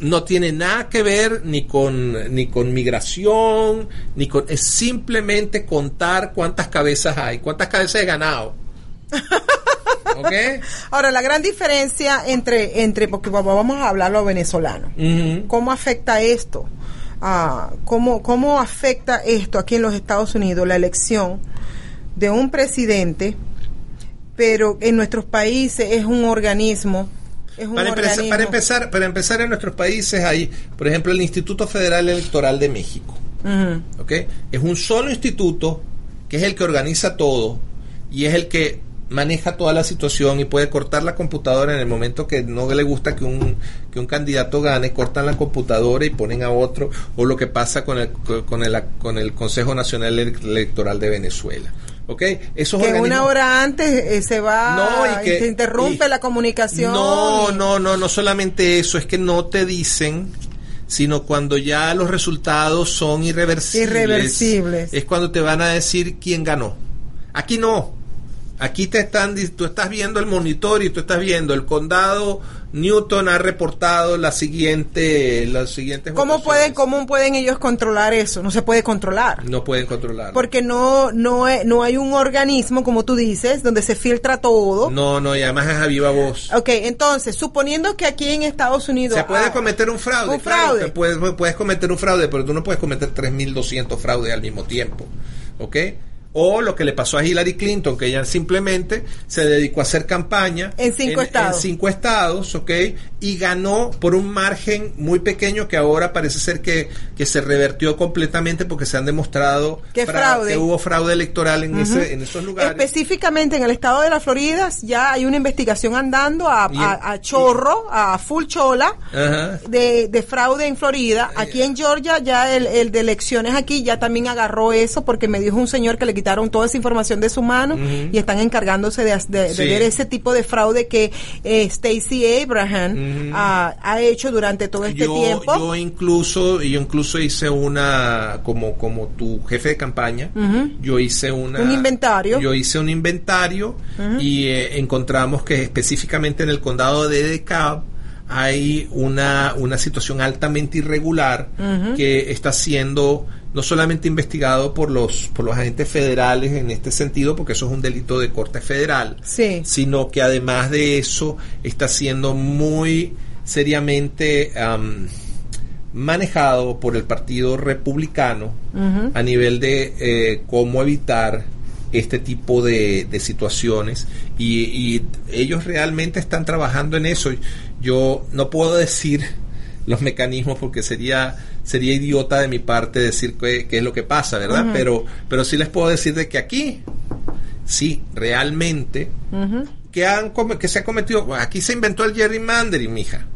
no tiene nada que ver ni con ni con migración ni con es simplemente contar cuántas cabezas hay cuántas cabezas he ganado ¿Ok? Ahora, la gran diferencia entre, entre porque vamos a hablar los venezolanos. ¿Cómo afecta esto? Ah, ¿cómo, ¿Cómo afecta esto aquí en los Estados Unidos, la elección de un presidente, pero en nuestros países es un organismo? Un Para, empezar, para empezar para empezar en nuestros países hay por ejemplo el Instituto Federal Electoral de México. Es un solo instituto que es el que organiza todo y es el que maneja toda la situación y puede cortar la computadora en el momento que no le gusta que un, que un candidato gane, cortan la computadora y ponen a otro, o lo que pasa con el, con el, con el Consejo Nacional Electoral de Venezuela. ¿Ok? Esos que una hora antes eh, se va No, y que- se interrumpe y- la comunicación. No, no, no, no solamente eso, es que no te dicen, sino cuando ya los resultados son irreversibles. Irreversibles. Es cuando te van a decir quién ganó. Aquí no. Aquí te están, tú estás viendo el monitor y tú estás viendo el condado Newton ha reportado la siguiente, las siguientes. ¿Cómo votaciones. pueden, ¿Cómo pueden ellos controlar eso? No se puede controlar. No pueden controlar. Porque no, no, no hay un organismo, como tú dices, donde se filtra todo. No, no, y además es a viva voz. Ok, entonces, suponiendo que aquí en Estados Unidos... Se puede ah, cometer un fraude. un fraude. puedes, puedes cometer un fraude, pero tú no puedes cometer 3.200 fraudes al mismo tiempo. ¿Ok? O lo que le pasó a Hillary Clinton, que ella simplemente se dedicó a hacer campaña En cinco estados. En cinco estados, ¿ok? Y ganó por un margen muy pequeño que ahora parece ser que, que se revertió completamente porque se han demostrado Que fra- fraude. que hubo fraude electoral en, ese, en esos lugares. Específicamente en el estado de la Florida ya hay una investigación andando a, a- a chorro, a full chola, de, de fraude en Florida. Aquí en Georgia ya el, el de elecciones aquí ya también agarró eso porque me dijo un señor que le quitaron toda esa información de su mano y están encargándose de, de- ver ese tipo de fraude que eh, Stacey Abraham ah, ha hecho durante todo este yo, tiempo. yo incluso yo incluso hice una como como tu jefe de campaña yo hice una Un inventario. yo hice un inventario y eh, encontramos que específicamente en el condado de DeKalb hay una, una situación altamente irregular que está siendo no solamente investigado por los por los agentes federales en este sentido porque eso es un delito de corte federal Sí. sino que además de eso está siendo muy seriamente am, manejado por el Partido Republicano a nivel de eh, cómo evitar este tipo de, de situaciones y, y ellos realmente están trabajando en eso. Yo no puedo decir los mecanismos porque sería sería idiota de mi parte decir qué, qué es lo que pasa, ¿verdad? Pero pero sí les puedo decir de que aquí sí realmente que han que se ha cometido aquí se inventó el gerrymandering mija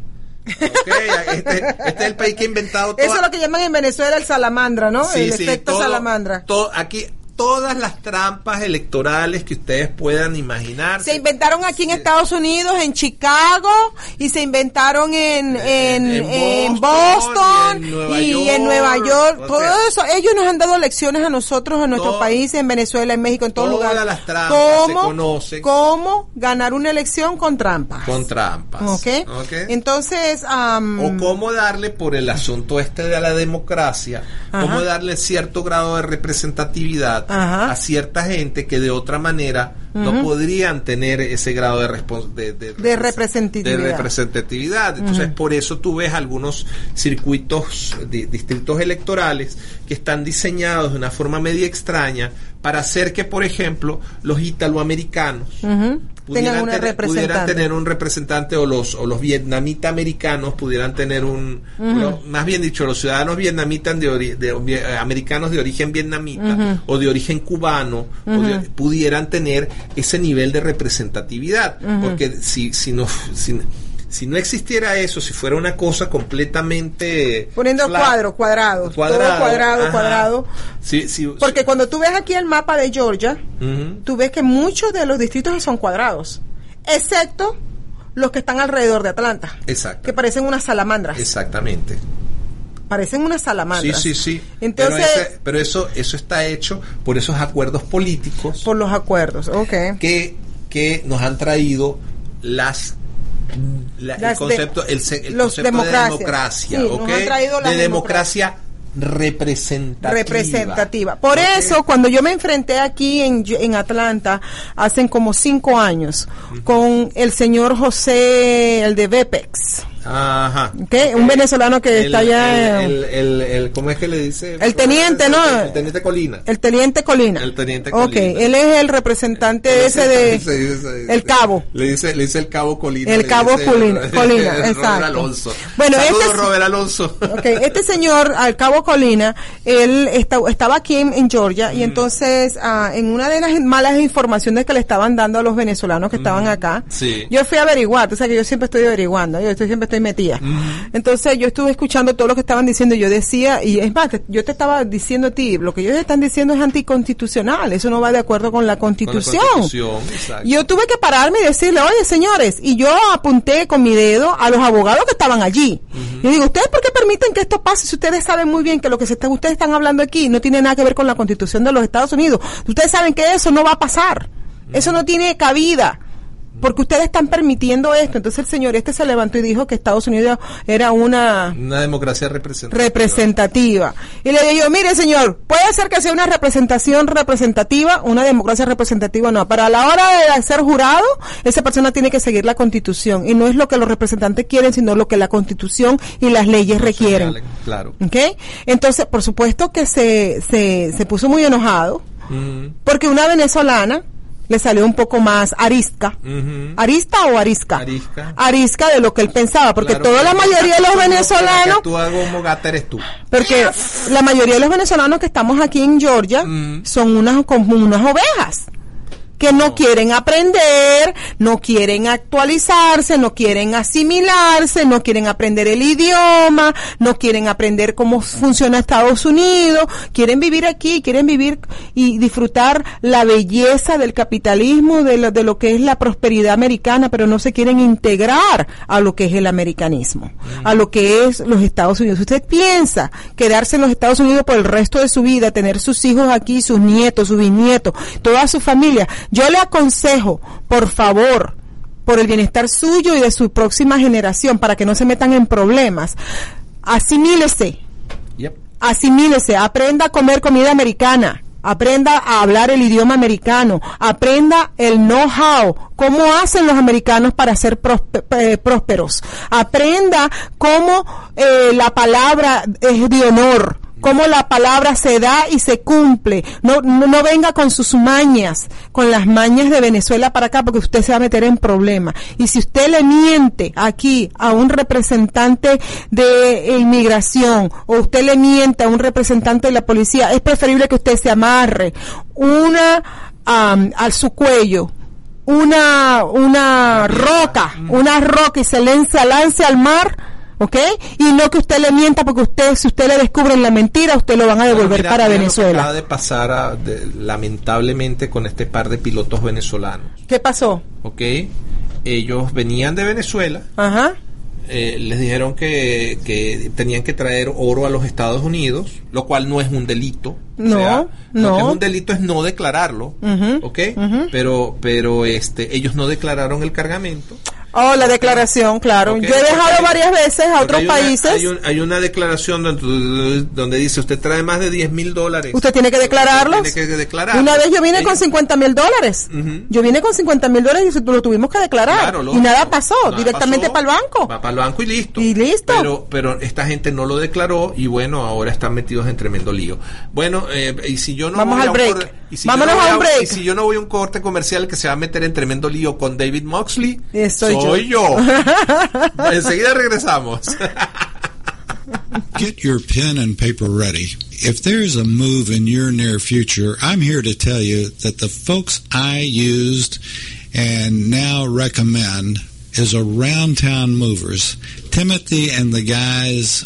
este, este es el país que ha inventado Eso toda- es lo que llaman en Venezuela el salamandra, ¿no? Sí, el sí, efecto todo- salamandra. todo- aquí todas las trampas electorales que ustedes puedan imaginar. Se inventaron aquí en Estados Unidos, en Chicago, y se inventaron en, en, en en Boston, Boston, y en Nueva y York, en Nueva York. o Todo eso, ellos nos han dado lecciones a nosotros, en nuestros países, en Venezuela, en México, en todo todas lugar. las trampas se conocen. cómo ganar una elección con trampas. con trampas. ¿Ok? Entonces, o cómo darle por el asunto este de la democracia, Ajá. cómo darle cierto grado de representatividad Ajá. a cierta gente que de otra manera no podrían tener ese grado de, de, de, De represen- representatividad. de representatividad. Entonces, por eso tú ves algunos circuitos, di- distritos electorales que están diseñados de una forma media extraña para hacer que, por ejemplo, los italoamericanos pudieran, tener, pudieran tener un representante o los, o los vietnamita americanos pudieran tener un, más bien dicho, los ciudadanos vietnamitas de, ori- de- eh, americanos de origen vietnamita o de origen cubano o de- pudieran tener ese nivel de representatividad. Porque si, si no, si, si no existiera eso, si fuera una cosa completamente Poniendo cuadros, cuadrados, todo cuadrado, ajá. cuadrado. Sí, sí, Porque sí. cuando tú ves aquí el mapa de Georgia, Ujú. tú ves que muchos de los distritos son cuadrados, excepto los que están alrededor de Atlanta, Exacto. que parecen unas salamandras. Exactamente. Parecen unas Sí, salamandras. sí, sí. Entonces, pero, ese- pero eso, eso está hecho por esos acuerdos políticos por los acuerdos, ok. que, que nos han traído las la- el de- concepto, el, se- el concepto democracia. de democracia, de democracia. representativa. representativa. Por eso, cuando yo me enfrenté aquí en, en Atlanta, hace como cinco años, con el señor José, el de Vepex, Ajá. ¿ok? un venezolano que El- está allá, El, el, el, ¿Cómo es que le dice? El teniente, ¿no? El, teniente Colina. el teniente Colina. El teniente Ok, Colina. él es el representante ese de... El cabo. Le dice, le dice el cabo Colina. El cabo Colina, Colina, Robert exacto. Alonso. Bueno, Saludos, este es- Robert Alonso. Ok, este señor, al cabo Colina, él esta- estaba aquí en, en Georgia Mm. y entonces ah, en una de las malas informaciones que le estaban dando a los venezolanos que estaban acá, Mm. Sí. yo fui a averiguar, tú sabes que yo siempre estoy averiguando, yo estoy, siempre estoy metida. Mm. Entonces yo estuve escuchando todo lo que estaban diciendo y yo decía, y es más, te- yo te estaba diciendo a ti, lo que ellos están diciendo es anticonstitucional, eso no va de acuerdo con la Con la constitución. Exacto. Yo tuve que pararme y decirle, oye, señores, y yo apunté con mi dedo a los abogados que estaban allí. Y digo, ¿ustedes por qué permiten que esto pase si ustedes saben muy bien que lo que se está- ustedes están hablando aquí no tiene nada que ver con la constitución de los Estados Unidos? Ustedes saben que eso no va a pasar. Eso no tiene cabida. Porque ustedes están permitiendo esto. Entonces el señor este se levantó y dijo que Estados Unidos era una Una democracia representativa. representativa. Y le digo yo, mire señor, puede ser que sea una representación representativa, una democracia representativa no, pero a la hora de ser jurado, esa persona tiene que seguir la constitución y no es lo que los representantes quieren, sino lo que la constitución y las leyes requieren. Claro. ¿Ok? Entonces, por supuesto que se, se, se puso muy enojado porque una venezolana le salió un poco más arisca. ¿Arista o arisca? Arisca. Arisca de lo que él pensaba, porque Claro, toda la mayoría de los venezolanos que Tú hago como gata eres tú. porque la mayoría de los venezolanos que estamos aquí en Georgia Mm. son unas como unas ovejas que no quieren aprender, no quieren actualizarse, no quieren asimilarse, no quieren aprender el idioma, no quieren aprender cómo funciona Estados Unidos, quieren vivir aquí, quieren vivir y disfrutar la belleza del capitalismo, de lo, de lo que es la prosperidad americana, pero no se quieren integrar a lo que es el americanismo, a lo que es los Estados Unidos. Usted piensa quedarse en los Estados Unidos por el resto de su vida, tener sus hijos aquí, sus nietos, sus bisnietos, toda su familia. Yo le aconsejo, por favor, por el bienestar suyo y de su próxima generación, para que no se metan en problemas, asimílese, Yep. asimílese, aprenda a comer comida americana, aprenda a hablar el idioma americano, aprenda el know-how, cómo hacen los americanos para ser eh, prósperos, aprenda cómo eh, la palabra es de honor, cómo la palabra se da y se cumple. No, no, no venga con sus mañas, con las mañas de Venezuela para acá, porque usted se va a meter en problemas. Y si usted le miente aquí a un representante de inmigración o usted le miente a un representante de la policía, es preferible que usted se amarre una am, a su cuello una una roca, una roca y se lance, lance al mar, ¿ok? Y no que usted le mienta porque usted, si usted le descubren la mentira, usted lo van a devolver Mira, para mira lo que Acaba Venezuela. de pasar a- de- lamentablemente con este par de pilotos venezolanos, ¿Qué pasó? ¿ok? Ellos venían de Venezuela, Ajá. eh, les dijeron que, que tenían que traer oro a los Estados Unidos, lo cual no es un delito. No, Lo no. que es un delito es no declararlo, Ujú, ¿ok? Pero, pero este, ellos no declararon el cargamento. Oh, la declaración, claro. Yo he dejado varias veces a otros hay una- países. hay, un- hay una declaración donde, donde dice, usted trae más de 10 mil dólares. Usted tiene que declararlos. Tiene que declarar. Una vez yo vine con Ellos- 50 mil dólares. Yo vine con 50 mil dólares y lo tuvimos que declarar. Claro, y nada pasó, Nada directamente pasó, para el banco. Va para el banco y listo. Y listo. Pero, pero esta gente no lo declaró y bueno, ahora están metidos en tremendo lío. Bueno, eh, y si yo no Vamos al break. Y Y si Vámonos no voy a un break. Y si yo no voy a un corte comercial que se va a meter en tremendo lío con David Moxley, Eh, soy soy yo. Enseguida regresamos. Get your pen and paper ready. If there's a move in your near future, I'm here to tell you that the folks I used and now recommend is Around Town Movers. Timothy and the guys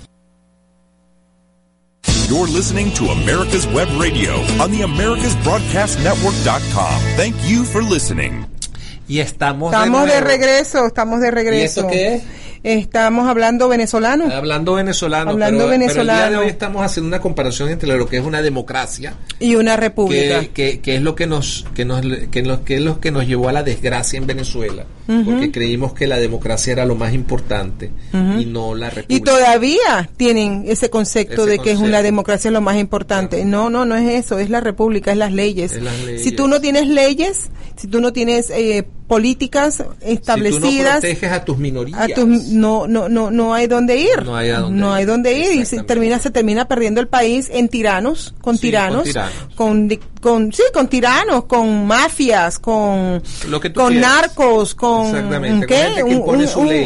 You're listening to America's Web Radio on the AmericasBroadcastNetwork.com. Thank you for listening. Y estamos, Estamos de nuevo. regreso, estamos de regreso. ¿Y esto qué es? Estamos hablando venezolano. Hablando venezolano, Hablando pero, pero el día venezolano. de hoy estamos haciendo una comparación entre lo que es una democracia, Y una república. que, que, que es lo que nos que nos que, nos- que es lo que nos llevó a la desgracia en Venezuela, porque creímos que la democracia era lo más importante y no la república. Y todavía tienen ese concepto Ese de que es una concepto. democracia lo más importante. No, no, no es eso, es la república, es las leyes. Es las leyes. Si tú no tienes leyes, si tú no tienes eh, políticas si tú no establecidas, proteges a tus minorías, a tus- no, no, no, no hay dónde ir. No hay a dónde No ir. hay dónde ir y se termina, se termina perdiendo el país en tiranos, con Sí, tiranos, con tiranos. con, di- con, sí, con tiranos, con mafias, con, Lo que tú con quieras. narcos, con, con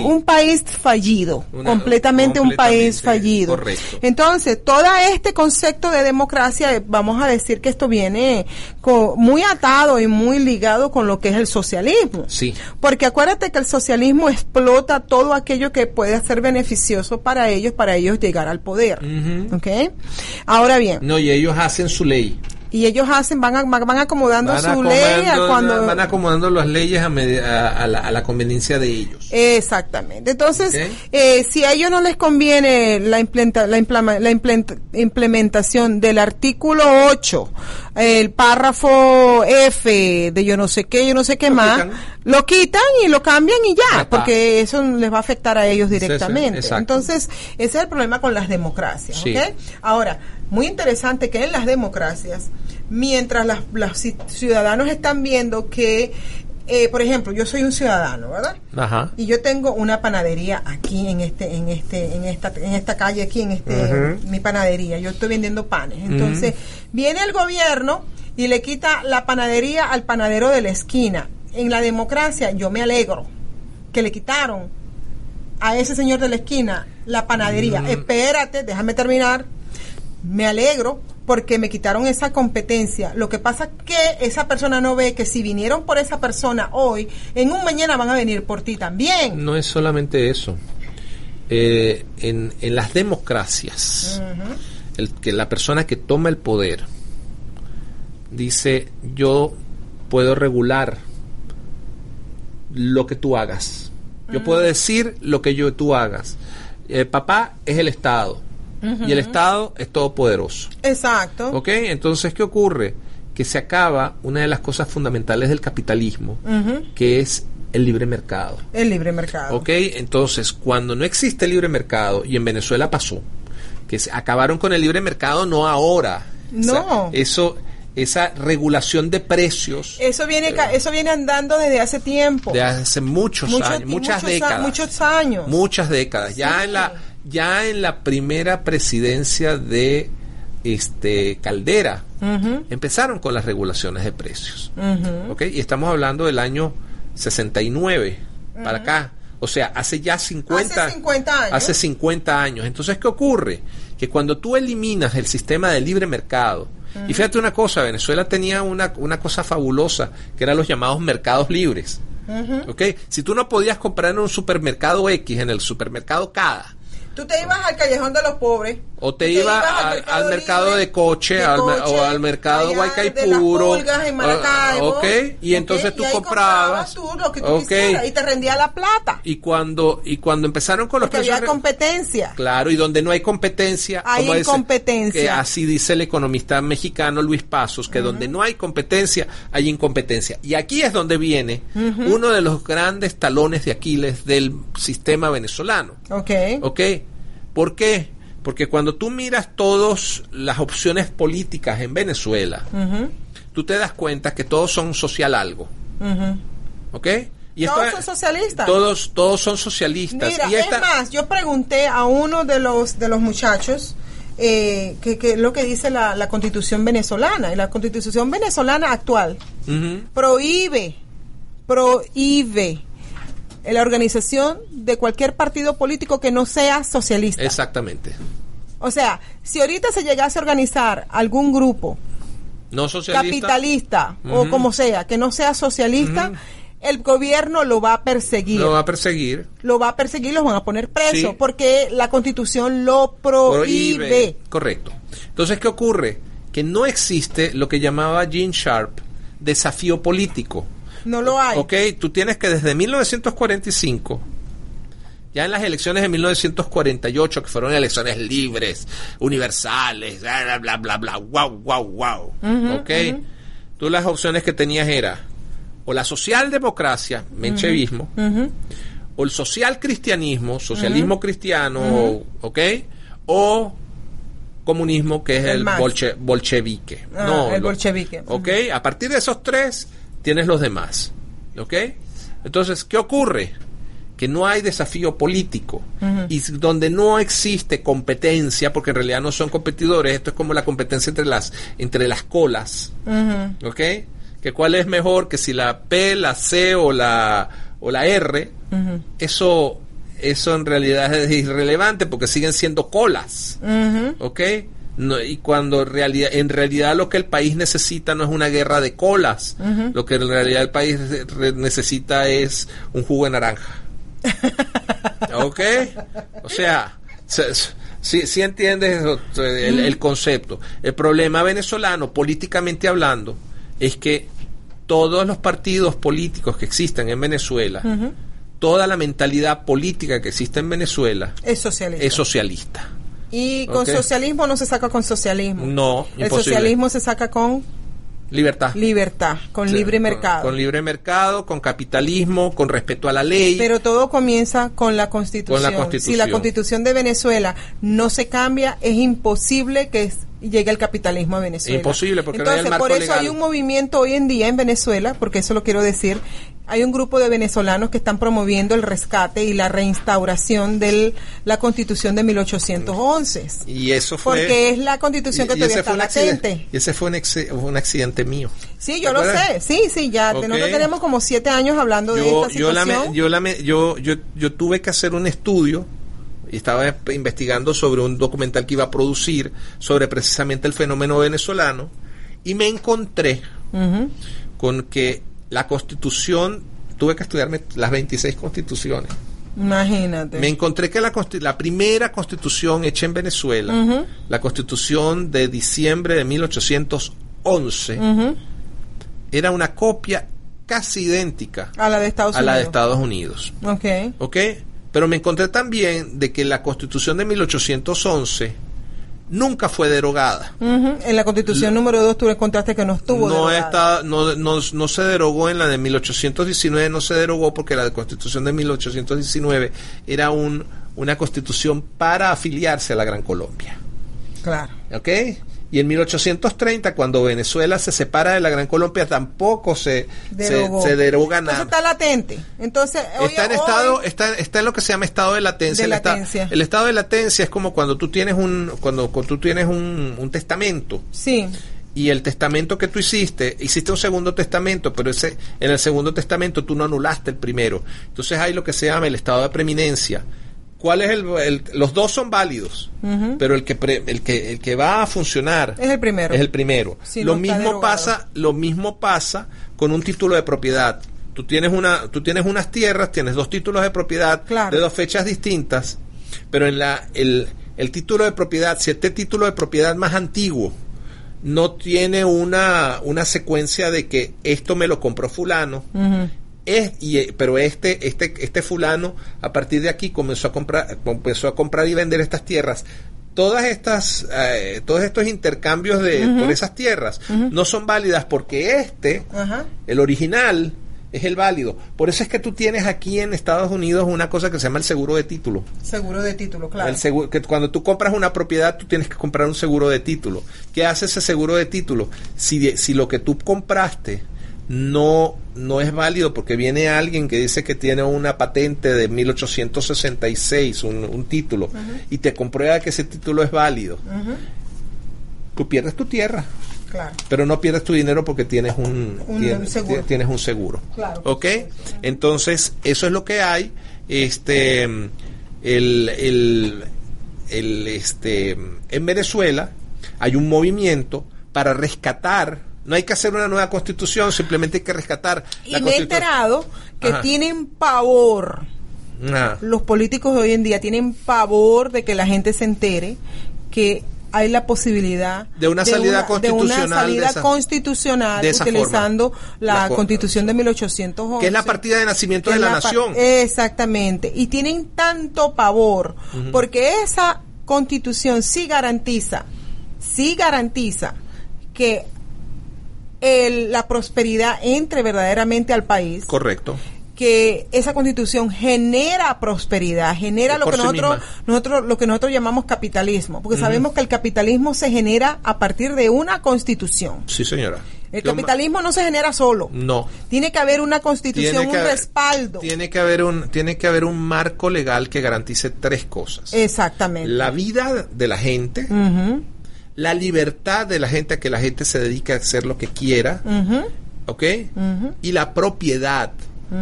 un, país fallido, Una- completamente un país fallido. correcto. Entonces, todo este concepto de democracia, vamos a decir que esto viene co- muy atado y muy ligado con lo que es el socialismo. Sí. Porque acuérdate que el socialismo explota todo aquello que puede ser beneficioso para ellos, para ellos llegar al poder. ¿Ok? Ahora bien, no y ellos hacen su ley. Y ellos hacen, van, a- van acomodando Van su ley a cuando... van acomodando las leyes a, medi- a- a la, a la conveniencia de ellos. Exactamente. Entonces, eh, si a ellos no les conviene la, implenta- la, implama- la implementación del artículo 8, el párrafo F de yo no sé qué, yo no sé qué Lo más, quitan. lo quitan y lo cambian y ya, porque eso les va a afectar a ellos Sí, sí, directamente. exacto. Entonces, ese es el problema con las democracias. Sí. ¿ok? Ahora, muy interesante que en las democracias, mientras las- los ci- ciudadanos están viendo que, eh, por ejemplo, yo soy un ciudadano, ¿verdad? Ajá. y yo tengo una panadería aquí en este en este en esta en esta calle aquí en este mi panadería. Yo estoy vendiendo panes. Entonces viene el gobierno y le quita la panadería al panadero de la esquina. En la democracia yo me alegro que le quitaron a ese señor de la esquina la panadería. Espérate déjame terminar me alegro porque me quitaron esa competencia. Lo que pasa que esa persona no ve que si vinieron por esa persona hoy, en un mañana van a venir por ti también. No es solamente eso. Eh, en, en las democracias, el, que la persona que toma el poder dice yo puedo regular lo que tú hagas. Yo puedo decir lo que yo tú hagas. Eh, papá es el Estado y el Estado es todopoderoso. Exacto. ¿Ok? Entonces, ¿qué ocurre? Que se acaba una de las cosas fundamentales del capitalismo, que es el libre mercado. El libre mercado. ¿Ok? Entonces, cuando no existe libre mercado, y en Venezuela pasó, que se acabaron con el libre mercado no ahora. No. eso, esa regulación de precios Eso viene, eso viene andando desde hace tiempo. de hace muchos Mucho- años, muchas muchos a- décadas. muchos años. Muchas décadas. Ya Sí. en la ya en la primera presidencia de este Caldera empezaron con las regulaciones de precios. ujú. ¿ok? Y estamos hablando del año 69 para acá. O sea, hace ya 50, Hace 50 años. hace 50 años. Entonces, ¿qué ocurre? Que cuando tú eliminas el sistema de libre mercado, y fíjate una cosa, Venezuela tenía una, una cosa fabulosa, que eran los llamados mercados libres. ¿ok? Si tú no podías comprar en un supermercado X, en el supermercado Cada, Tú te ibas al callejón de los pobres. o te Tú ibas al, al mercado libre de coche, de al mer- coche, o al mercado Guaycaipuro, ok, y entonces ok, tú ahí comprabas, tú lo que tú ok, quisieras y te rendía la plata. y cuando y cuando empezaron con los Porque precios había competencia. claro y donde no hay competencia Hay como dice- incompetencia. que así dice el economista mexicano Luis Pasos que donde no hay competencia hay incompetencia y aquí es donde viene uno de los grandes talones de Aquiles del sistema venezolano Ok. ¿Ok? ¿Por qué? Porque cuando tú miras todas las opciones políticas en Venezuela, Ujú, tú te das cuenta que todos son social algo. ¿Ok? Todos son socialistas. Todos, todos son socialistas. Mira, y esta- es más, yo pregunté a uno de los de los muchachos eh, que, que lo que dice la, la constitución venezolana. Y la constitución venezolana actual prohíbe, prohíbe la organización de cualquier partido político que no sea socialista. Exactamente. O sea, si ahorita se llegase a organizar algún grupo No socialista. capitalista o como sea, que no sea socialista, el gobierno lo va a perseguir. Lo va a perseguir. lo va a perseguir, los van a poner preso, Sí. porque la constitución lo prohíbe. Correcto. Entonces, ¿qué ocurre? Que no existe lo que llamaba Gene Sharp desafío político. No lo hay. Ok, tú tienes que desde 1945, ya en las elecciones de 1948, que fueron elecciones libres, universales, bla, bla, bla, bla, bla, wow, wow, wow. ok, tú las opciones que tenías era o la socialdemocracia, menchevismo, o el social cristianismo, socialismo cristiano, ok, o comunismo que es El bolche- bolchevique. Ah, no, el lo- bolchevique. Ok, a partir de esos tres tienes los demás. ¿Ok? Entonces, ¿qué ocurre? Que no hay desafío político y donde no existe competencia, porque en realidad no son competidores, esto es como la competencia entre las, entre las colas. ¿Ok? Que cuál es mejor, que si la P, la C o la, o la R, eso, eso en realidad es irrelevante porque siguen siendo colas. ¿ok? No, y cuando en realidad, en realidad lo que el país necesita no es una guerra de colas, lo que en realidad el país necesita es un jugo de naranja. ¿Ok? O sea, si entiendes eso, el, el concepto. El problema venezolano, políticamente hablando, es que todos los partidos políticos que existen en Venezuela, toda la mentalidad política que existe en Venezuela Es socialista. es socialista. Y con socialismo no se saca con socialismo. No, El imposible. socialismo se saca con Libertad. libertad, con Sí, libre mercado. Con, libre mercado, con capitalismo, con respeto a la ley. Pero todo comienza con la constitución. Con la Constitución. Si la constitución de Venezuela no se cambia, es imposible que llegue el capitalismo a Venezuela. Imposible, porque no hay Entonces, el marco por eso legal. hay un movimiento hoy en día en Venezuela, porque eso lo quiero decir, hay un grupo de venezolanos que están promoviendo el rescate y la reinstauración de la constitución de 1811. y eso fue. Porque es la constitución que y- todavía está latente. Y ese fue un, ex- un accidente mío. Sí, ¿Te yo lo sé. Sí, sí, ya. Ok. Nosotros tenemos como siete años hablando de esta yo, situación. yo, la me- yo, yo, yo tuve que hacer un estudio y estaba investigando sobre un documental que iba a producir sobre precisamente el fenómeno venezolano y me encontré con que la constitución, tuve que estudiarme las 26 constituciones. Imagínate. Me encontré que la, la primera constitución hecha en Venezuela, la constitución de diciembre de 1811, Ujú. era una copia casi idéntica A la de Estados a Unidos. la de Estados Unidos. Ok. ¿Ok? Pero me encontré también de que la constitución de 1811 nunca fue derogada. En la constitución número 2 tú le contaste que no estuvo No, derogada. está, no, no, no se derogó en la de 1819, no se derogó porque la constitución de 1819 era un, una constitución para afiliarse a la Gran Colombia. Claro. ¿Ok? Y en 1830, cuando Venezuela se separa de la Gran Colombia, tampoco se, se, se deroga Entonces nada. está latente. Entonces, hoy- Está en hoy- estado, está, está en lo que se llama estado de latencia. De el, el estado de latencia es como cuando tú tienes un, cuando, cuando tú tienes un, un testamento Sí, y el testamento que tú hiciste, hiciste un segundo testamento, pero ese, en el segundo testamento tú no anulaste el primero. Entonces hay lo que se llama el estado de preeminencia. ¿Cuál es el, el- los dos son válidos, pero el que, pre- el que el que va a funcionar es el primero. es el primero. Lo no mismo pasa, lo mismo pasa con un título de propiedad. Tú tienes una, tú tienes unas tierras, tienes dos títulos de propiedad Claro. de dos fechas distintas, pero en la el, el título de propiedad, si este título de propiedad más antiguo no tiene una, una secuencia de que esto me lo compró fulano, es, y, eh, pero este, este, este fulano a partir de aquí comenzó a comprar, comenzó a comprar y vender estas tierras. Todas estas, eh, todos estos intercambios de por esas tierras no son válidas porque este, el original, es el válido. Por eso es que tú tienes aquí en Estados Unidos una cosa que se llama el seguro de título. Seguro de título, claro. El seguro, que cuando tú compras una propiedad, tú tienes que comprar un seguro de título. ¿Qué hace ese seguro de título? Si, si lo que tú compraste no, no es válido porque viene alguien que dice que tiene una patente de 1866, un, un título, y te comprueba que ese título es válido, tú pierdes tu tierra. Claro. Pero no pierdes tu dinero porque tienes un, Un tienes, seguro. tienes un seguro. Claro, ¿Ok? Entonces, eso es lo que hay. Este, el, el, el, este, en Venezuela hay un movimiento para rescatar. No hay que hacer una nueva constitución, simplemente hay que rescatar Y la me he enterado que Ajá. tienen pavor, Ah, los políticos de hoy en día tienen pavor de que la gente se entere que hay la posibilidad De una salida de constitucional una salida de esa- constitucional de utilizando forma. la, La co- constitución de 1811 que es la partida de nacimiento de la, nación. Exactamente. Y tienen tanto pavor porque esa constitución sí garantiza, sí garantiza que el- la prosperidad entre verdaderamente al país, Correcto. que esa constitución genera prosperidad, genera lo que sí nosotros, misma. nosotros, lo que nosotros llamamos capitalismo, porque sabemos que el capitalismo se genera a partir de una constitución. Sí, señora. El Yo capitalismo no se genera solo. No. Tiene que haber una constitución, un haber- respaldo. Tiene que haber un, tiene que haber un marco legal que garantice tres cosas. Exactamente. La vida de la gente, la libertad de la gente a que la gente se dedique a hacer lo que quiera, ¿ok? Y la propiedad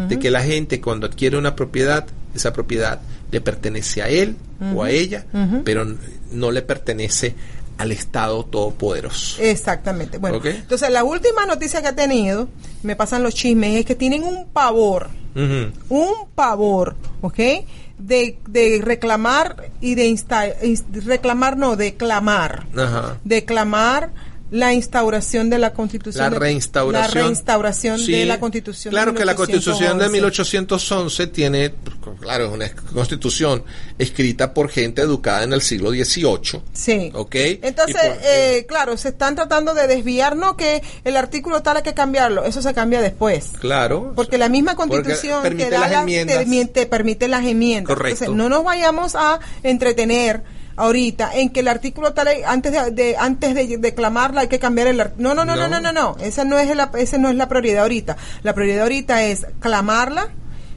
de que la gente cuando adquiere una propiedad, esa propiedad le pertenece a él o a ella, pero no le pertenece al Estado todopoderoso. Exactamente. Bueno, entonces la última noticia que ha tenido, me pasan los chismes, es que tienen un pavor, un pavor, ¿ok? De, de reclamar y de insta- ins- reclamar, no, de clamar, Ajá. de clamar la instauración de la constitución. La reinstauración. La reinstauración Sí. de la constitución. Claro de que la constitución de 1811. 1811 tiene, claro, es una constitución escrita por gente educada en el siglo XVIII. Sí. ¿Ok? Entonces, por- eh, claro, se están tratando de desviar, no que el artículo tal hay que cambiarlo, eso se cambia después. claro. Porque la misma constitución permite te, da las la- enmiendas. te- te permite las enmiendas. Correcto. Entonces, no nos vayamos a entretener ahorita en que el artículo tal antes de, de- antes de declamarla hay que cambiar el no no no no no No. no esa no es la esa no es la prioridad ahorita la prioridad ahorita es clamarla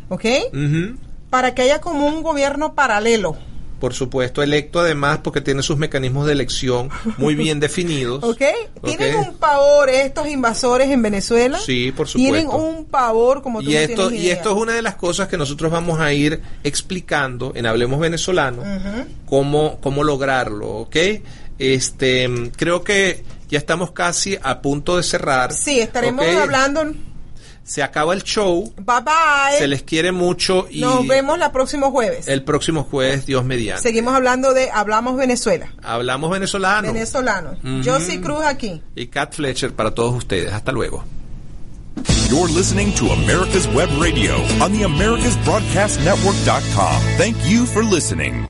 ¿ok? Ujú. para que haya como un gobierno paralelo Por supuesto, electo además porque tiene sus mecanismos de elección muy bien definidos. ¿Ok? Tienen un pavor estos invasores en Venezuela. Sí, por Tienen supuesto. un pavor como tú Y no esto, tienes y esto es una de las cosas que nosotros vamos a ir explicando en Hablemos Venezolano, cómo, cómo lograrlo, ¿ok? Este, creo que ya estamos casi a punto de cerrar. Sí, estaremos hablando. Se acaba el show, Bye bye. se les quiere mucho y Nos vemos la próximo jueves. el próximo jueves, Dios mediante. Seguimos hablando de Hablamos Venezuela. Hablamos venezolano. Venezolano. Ujú. Josie Cruz aquí. y Cat Fletcher para todos ustedes. Hasta luego. You're listening to America's Web Radio on the AmericasBroadcastNetwork.com. Thank you for listening.